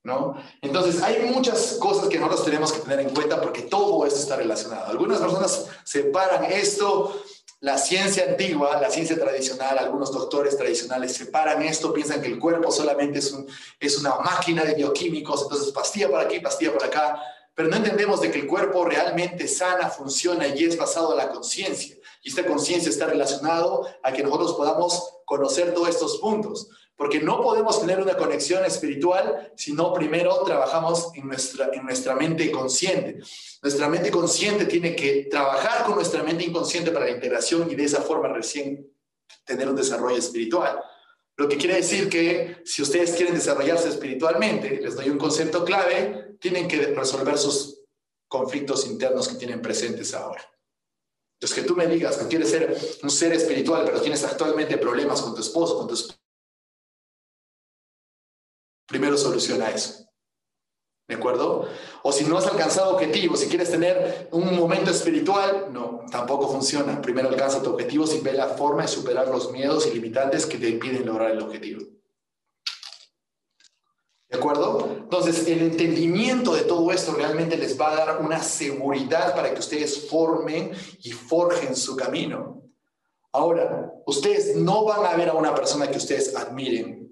¿No? Entonces, hay muchas cosas que nosotros tenemos que tener en cuenta porque todo esto está relacionado. Algunas personas separan esto, la ciencia antigua, la ciencia tradicional, algunos doctores tradicionales separan esto, piensan que el cuerpo solamente es, un, es una máquina de bioquímicos, entonces pastilla por aquí, pastilla por acá, pero no entendemos de que el cuerpo realmente sana, funciona y es basado a la conciencia. Y esta conciencia está relacionado a que nosotros podamos conocer todos estos puntos. Porque no podemos tener una conexión espiritual si no primero trabajamos en nuestra, en nuestra mente consciente. Nuestra mente consciente tiene que trabajar con nuestra mente inconsciente para la integración y de esa forma recién tener un desarrollo espiritual. Lo que quiere decir que si ustedes quieren desarrollarse espiritualmente, les doy un concepto clave, tienen que resolver sus conflictos internos que tienen presentes ahora. Entonces, que tú me digas que quieres ser un ser espiritual, pero tienes actualmente problemas con tu esposo, con tu esposo, Primero soluciona eso. ¿De acuerdo? O si no has alcanzado objetivos, si quieres tener un momento espiritual, no, tampoco funciona. Primero alcanza tu objetivo y ve la forma de superar los miedos y limitantes que te impiden lograr el objetivo. ¿De acuerdo? Entonces, el entendimiento de todo esto realmente les va a dar una seguridad para que ustedes formen y forjen su camino. Ahora, ustedes no van a ver a una persona que ustedes admiren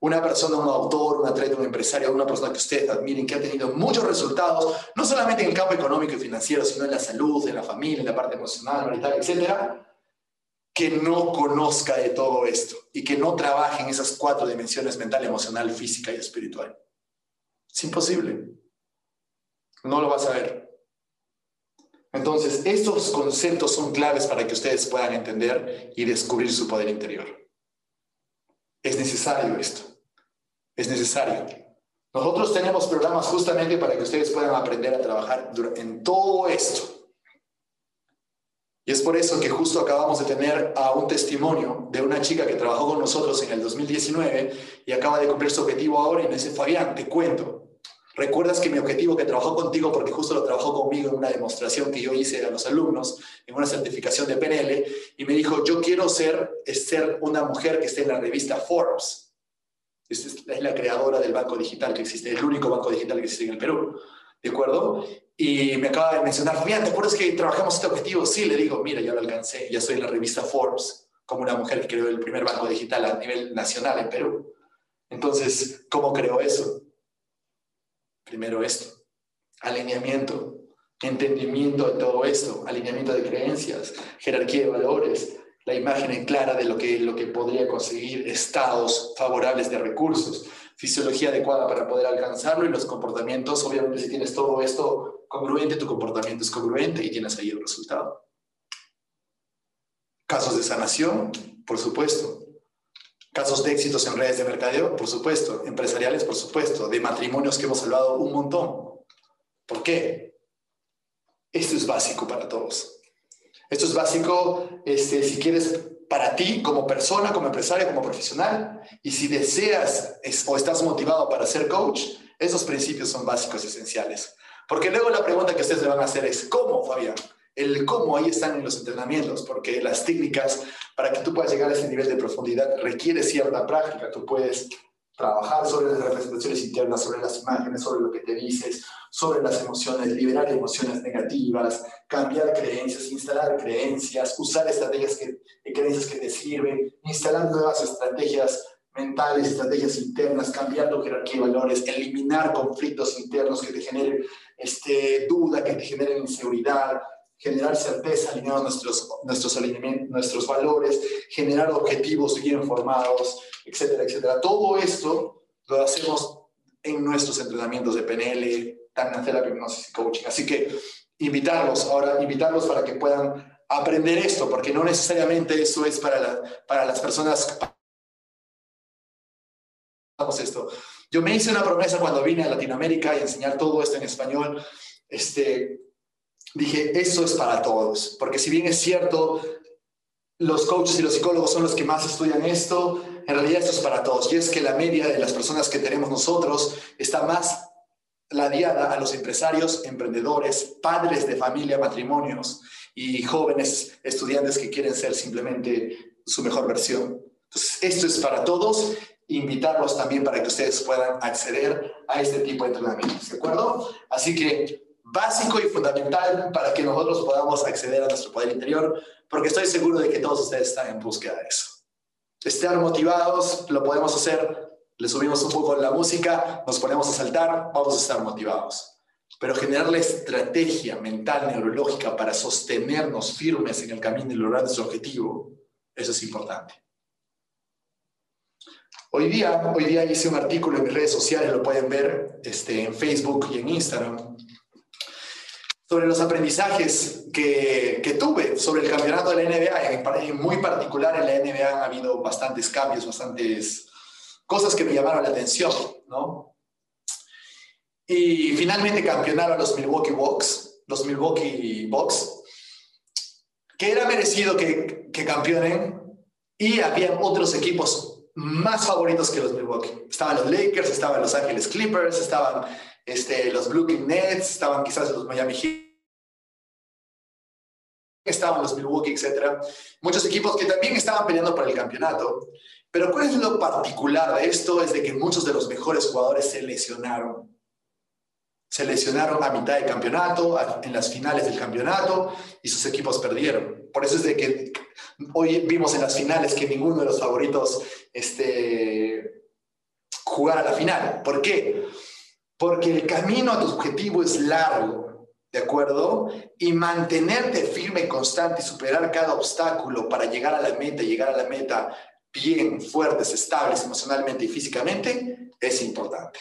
una persona, un autor, un atleta, un empresario, una persona que ustedes admiren, que ha tenido muchos resultados, no solamente en el campo económico y financiero, sino en la salud, en la familia, en la parte emocional, marital, etcétera, que no conozca de todo esto y que no trabaje en esas cuatro dimensiones mental, emocional, física y espiritual. Es imposible. No lo vas a ver. Entonces, estos conceptos son claves para que ustedes puedan entender y descubrir su poder interior. Es necesario esto. Es necesario. Nosotros tenemos programas justamente para que ustedes puedan aprender a trabajar en todo esto. Y es por eso que justo acabamos de tener a un testimonio de una chica que trabajó con nosotros en el 2019 y acaba de cumplir su objetivo ahora y me dice, Fabián, te cuento. ¿Recuerdas que mi objetivo que trabajó contigo, porque justo lo trabajó conmigo en una demostración que yo hice a los alumnos, en una certificación de PNL, y me dijo, yo quiero ser, ser una mujer que esté en la revista Forbes. Es la creadora del banco digital que existe, el único banco digital que existe en el Perú. ¿De acuerdo? Y me acaba de mencionar, Fabián, ¿te acuerdas que trabajamos este objetivo? Sí, le digo, mira, ya lo alcancé, ya soy en la revista Forbes, como una mujer que creó el primer banco digital a nivel nacional en Perú. Entonces, ¿cómo creó eso? Primero esto, alineamiento, entendimiento de todo esto, alineamiento de creencias, jerarquía de valores, la imagen en clara de lo que, lo que podría conseguir estados favorables de recursos, fisiología adecuada para poder alcanzarlo y los comportamientos, obviamente si tienes todo esto congruente, tu comportamiento es congruente y tienes ahí el resultado. Casos de sanación, por supuesto. Casos de éxitos en redes de mercadeo, por supuesto. Empresariales, por supuesto. De matrimonios que hemos salvado un montón. ¿Por qué? Esto es básico para todos. Esto es básico, este, si quieres, para ti como persona, como empresario, como profesional. Y si deseas o estás motivado para ser coach, esos principios son básicos esenciales. Porque luego la pregunta que ustedes le van a hacer es, ¿cómo, Fabián? El cómo ahí están en los entrenamientos, porque las técnicas para que tú puedas llegar a ese nivel de profundidad requiere cierta práctica. Tú puedes trabajar sobre las representaciones internas, sobre las imágenes, sobre lo que te dices, sobre las emociones, liberar emociones negativas, cambiar creencias, instalar creencias, usar estrategias que, creencias que te sirven, instalar nuevas estrategias mentales, estrategias internas, cambiar tu jerarquía de valores, eliminar conflictos internos que te generen este, duda, que te generen inseguridad, generar certeza alineando nuestros, nuestros, valores, generar objetivos bien formados, etcétera, etcétera. Todo esto lo hacemos en nuestros entrenamientos de PNL, Therapy, Hipnosis y Coaching. Así que invitarlos, ahora invitarlos para que puedan aprender esto, porque no necesariamente eso es para, para las personas esto. Yo me hice una promesa cuando vine a Latinoamérica y enseñar todo esto en español. Este, dije, eso es para todos, porque si bien es cierto, los coaches y los psicólogos son los que más estudian esto, en realidad esto es para todos. Y es que la media de las personas que tenemos nosotros está más la diada a los empresarios, emprendedores, padres de familia, matrimonios y jóvenes estudiantes que quieren ser simplemente su mejor versión. Entonces, esto es para todos, invitarlos también para que ustedes puedan acceder a este tipo de entrenamientos, ¿de acuerdo? Así que básico y fundamental para que nosotros podamos acceder a nuestro poder interior, porque estoy seguro de que todos ustedes están en búsqueda de eso. Estar motivados, lo podemos hacer, le subimos un poco la música, nos ponemos a saltar, vamos a estar motivados. Pero generar la estrategia mental, neurológica para sostenernos firmes en el camino y lograr nuestro objetivo, eso es importante. Hoy día, hoy día hice un artículo en mis redes sociales, lo pueden ver este, en Facebook y en Instagram, sobre los aprendizajes que, que, tuve sobre el campeonato de la NBA. En, muy particular en la NBA han habido bastantes cambios, bastantes cosas que me llamaron la atención, ¿no? Y finalmente campeonaron los Milwaukee Bucks, los Milwaukee Bucks, que era merecido que, que campeonen y había otros equipos más favoritos que los Milwaukee. Estaban los Lakers, estaban los Ángeles Clippers, estaban este, los Brooklyn Nets, estaban quizás los Miami Heat, estaban los Milwaukee, etc. Muchos equipos que también estaban peleando por el campeonato. Pero ¿cuál es lo particular de esto? Es de que muchos de los mejores jugadores se lesionaron. Se lesionaron a mitad del campeonato, en las finales del campeonato, y sus equipos perdieron. Por eso es de que hoy vimos en las finales que ninguno de los favoritos este, jugara la final. ¿Por qué? Porque el camino a tu objetivo es largo, ¿de acuerdo? Y mantenerte firme y constante y superar cada obstáculo para llegar a la meta, llegar a la meta bien, fuertes, estables emocionalmente y físicamente, es importante.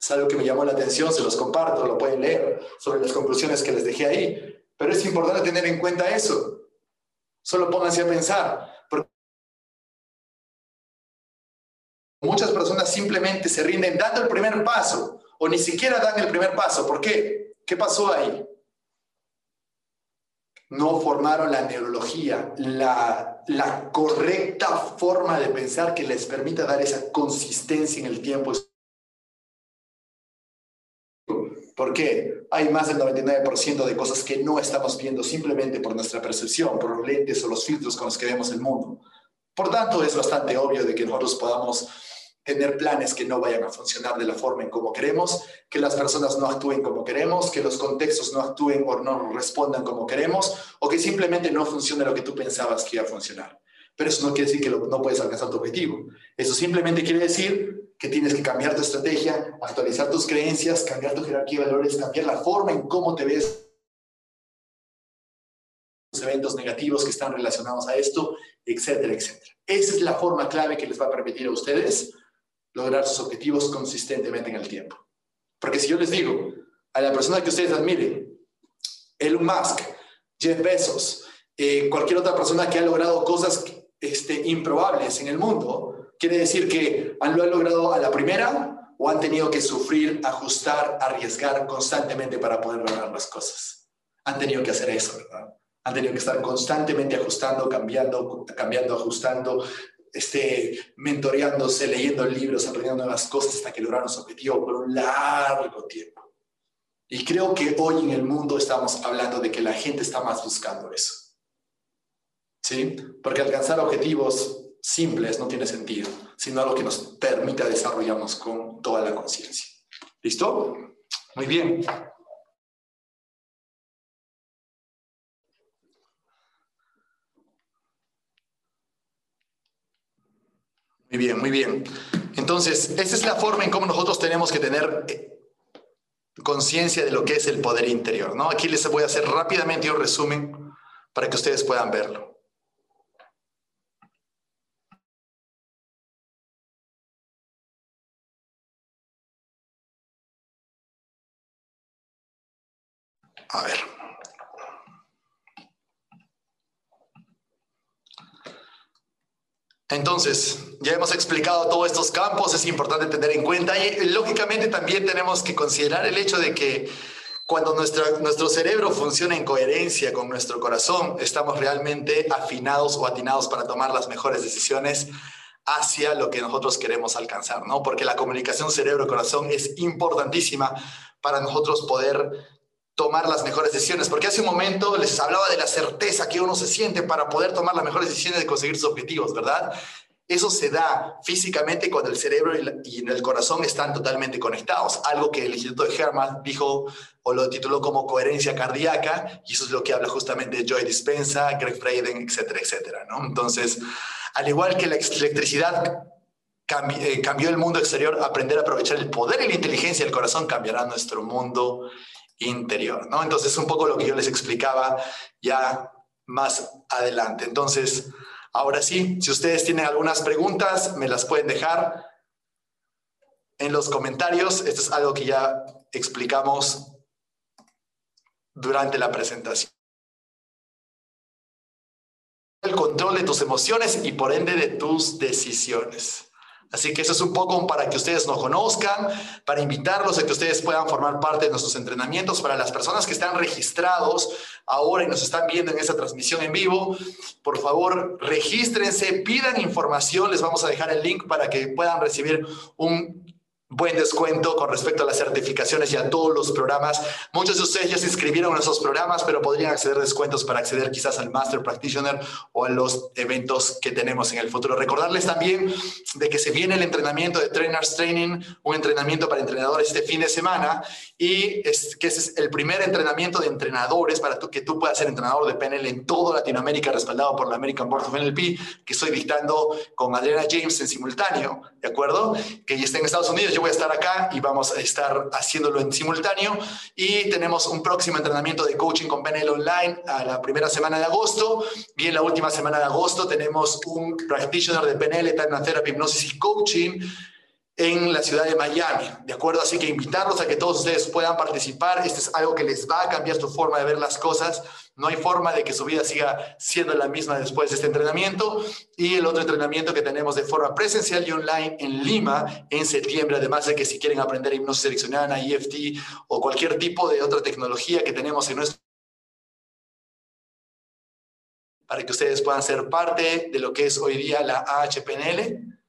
Es algo que me llamó la atención, se los comparto, lo pueden leer sobre las conclusiones que les dejé ahí. Pero es importante tener en cuenta eso. Solo pónganse a pensar. Porque muchas personas simplemente se rinden dando el primer paso o ni siquiera dan el primer paso. ¿Por qué? ¿Qué pasó ahí? No formaron la neurología, la, la correcta forma de pensar que les permita dar esa consistencia en el tiempo. ¿Por qué? Hay más del 99% de cosas que no estamos viendo simplemente por nuestra percepción, por los lentes o los filtros con los que vemos el mundo. Por tanto, es bastante obvio de que nosotros podamos tener planes que no vayan a funcionar de la forma en como queremos, que las personas no actúen como queremos, que los contextos no actúen o no respondan como queremos, o que simplemente no funcione lo que tú pensabas que iba a funcionar. Pero eso no quiere decir que no puedes alcanzar tu objetivo. Eso simplemente quiere decir que tienes que cambiar tu estrategia, actualizar tus creencias, cambiar tu jerarquía de valores, cambiar la forma en cómo te ves los eventos negativos que están relacionados a esto, etcétera, etcétera. Esa es la forma clave que les va a permitir a ustedes lograr sus objetivos consistentemente en el tiempo. Porque si yo les digo a la persona que ustedes admiren, Elon Musk, Jeff Bezos, eh, cualquier otra persona que ha logrado cosas este, improbables en el mundo, quiere decir que han, lo han logrado a la primera o han tenido que sufrir, ajustar, arriesgar constantemente para poder lograr las cosas. Han tenido que hacer eso, ¿verdad? Han tenido que estar constantemente ajustando, cambiando, cambiando, ajustando, este, mentoreándose, leyendo libros, aprendiendo nuevas cosas hasta que lograron su objetivo por un largo tiempo. Y creo que hoy en el mundo estamos hablando de que la gente está más buscando eso. ¿Sí? Porque alcanzar objetivos simples no tiene sentido, sino algo que nos permita desarrollarnos con toda la conciencia. ¿Listo? Muy bien. Muy bien, muy bien. Entonces, esa es la forma en cómo nosotros tenemos que tener eh, conciencia de lo que es el poder interior, ¿no? Aquí les voy a hacer rápidamente un resumen para que ustedes puedan verlo. A ver. Entonces, ya hemos explicado todos estos campos, es importante tener en cuenta y lógicamente también tenemos que considerar el hecho de que cuando nuestro cerebro funciona en coherencia con nuestro corazón, estamos realmente afinados o atinados para tomar las mejores decisiones hacia lo que nosotros queremos alcanzar, ¿no? Porque la comunicación cerebro-corazón es importantísima para nosotros poder tomar las mejores decisiones, porque hace un momento les hablaba de la certeza que uno se siente para poder tomar las mejores decisiones de conseguir sus objetivos, ¿verdad? Eso se da físicamente cuando el cerebro y el corazón están totalmente conectados, algo que el Instituto de Hermann dijo o lo tituló como coherencia cardíaca, y eso es lo que habla justamente Joy Dispensa, Greg Freiden, etcétera, etcétera, ¿no? Entonces, al igual que la electricidad eh, cambió el mundo exterior, aprender a aprovechar el poder y la inteligencia del corazón cambiará nuestro mundo interior, ¿no? Entonces, un poco lo que yo les explicaba ya más adelante. Entonces, ahora sí, si ustedes tienen algunas preguntas, me las pueden dejar en los comentarios. Esto es algo que ya explicamos durante la presentación. El control de tus emociones y por ende de tus decisiones. Así que eso es un poco para que ustedes nos conozcan, para invitarlos a que ustedes puedan formar parte de nuestros entrenamientos. Para las personas que están registrados ahora y nos están viendo en esta transmisión en vivo, por favor, regístrense, pidan información. Les vamos a dejar el link para que puedan recibir un buen descuento con respecto a las certificaciones y a todos los programas. Muchos de ustedes ya se inscribieron en esos programas, pero podrían acceder a descuentos para acceder quizás al Master Practitioner o a los eventos que tenemos en el futuro. Recordarles también de que se viene el entrenamiento de Trainers Training, un entrenamiento para entrenadores este fin de semana y es, que ese es el primer entrenamiento de entrenadores para que tú puedas ser entrenador de PNL en toda Latinoamérica, respaldado por la American Board of NLP, que estoy dictando con Adriana James en simultáneo, ¿de acuerdo? Que ya está en Estados Unidos voy a estar acá y vamos a estar haciéndolo en simultáneo. Y tenemos un próximo entrenamiento de coaching con PNL Online a la primera semana de agosto. Y en la última semana de agosto tenemos un practitioner de PNL, Time Therapy, Hipnosis y Coaching en la ciudad de Miami, ¿de acuerdo? Así que invitarlos a que todos ustedes puedan participar. Esto es algo que les va a cambiar su forma de ver las cosas. No hay forma de que su vida siga siendo la misma después de este entrenamiento. Y el otro entrenamiento que tenemos de forma presencial y online en Lima en septiembre, además de que si quieren aprender hipnosis seleccionada, EFT o cualquier tipo de otra tecnología que tenemos en nuestro para que ustedes puedan ser parte de lo que es hoy día la AHPNL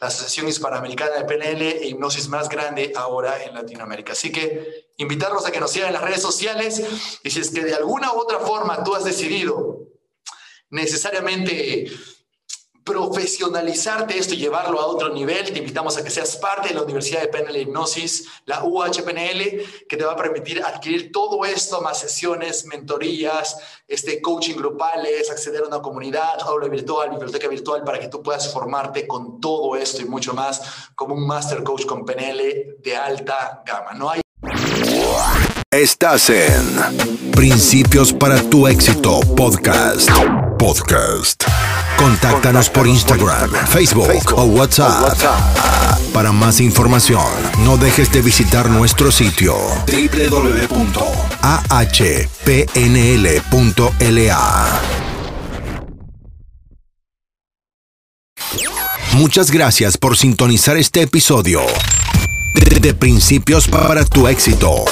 la Asociación Hispanoamericana de PNL e hipnosis más grande ahora en Latinoamérica. Así que invitarlos a que nos sigan en las redes sociales y si es que de alguna u otra forma tú has decidido necesariamente profesionalizarte esto y llevarlo a otro nivel, te invitamos a que seas parte de la Universidad de PNL Hipnosis, la UHPNL, que te va a permitir adquirir todo esto, más sesiones, mentorías, este coaching grupales, acceder a una comunidad, aula virtual, biblioteca virtual, para que tú puedas formarte con todo esto y mucho más como un Master Coach con PNL de alta gama. No hay Estás en Principios para tu éxito podcast. Podcast. Contáctanos por Instagram, Facebook o WhatsApp. Para más información, no dejes de visitar nuestro sitio www.ahpnl.la. Muchas gracias por sintonizar este episodio de, de Principios para tu éxito.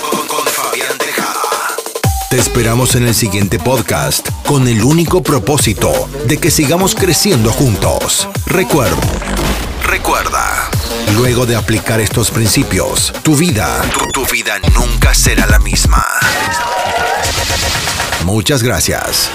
Te esperamos en el siguiente podcast con el único propósito de que sigamos creciendo juntos. Recuerda, recuerda, luego de aplicar estos principios, tu vida, tu, tu vida nunca será la misma. Muchas gracias.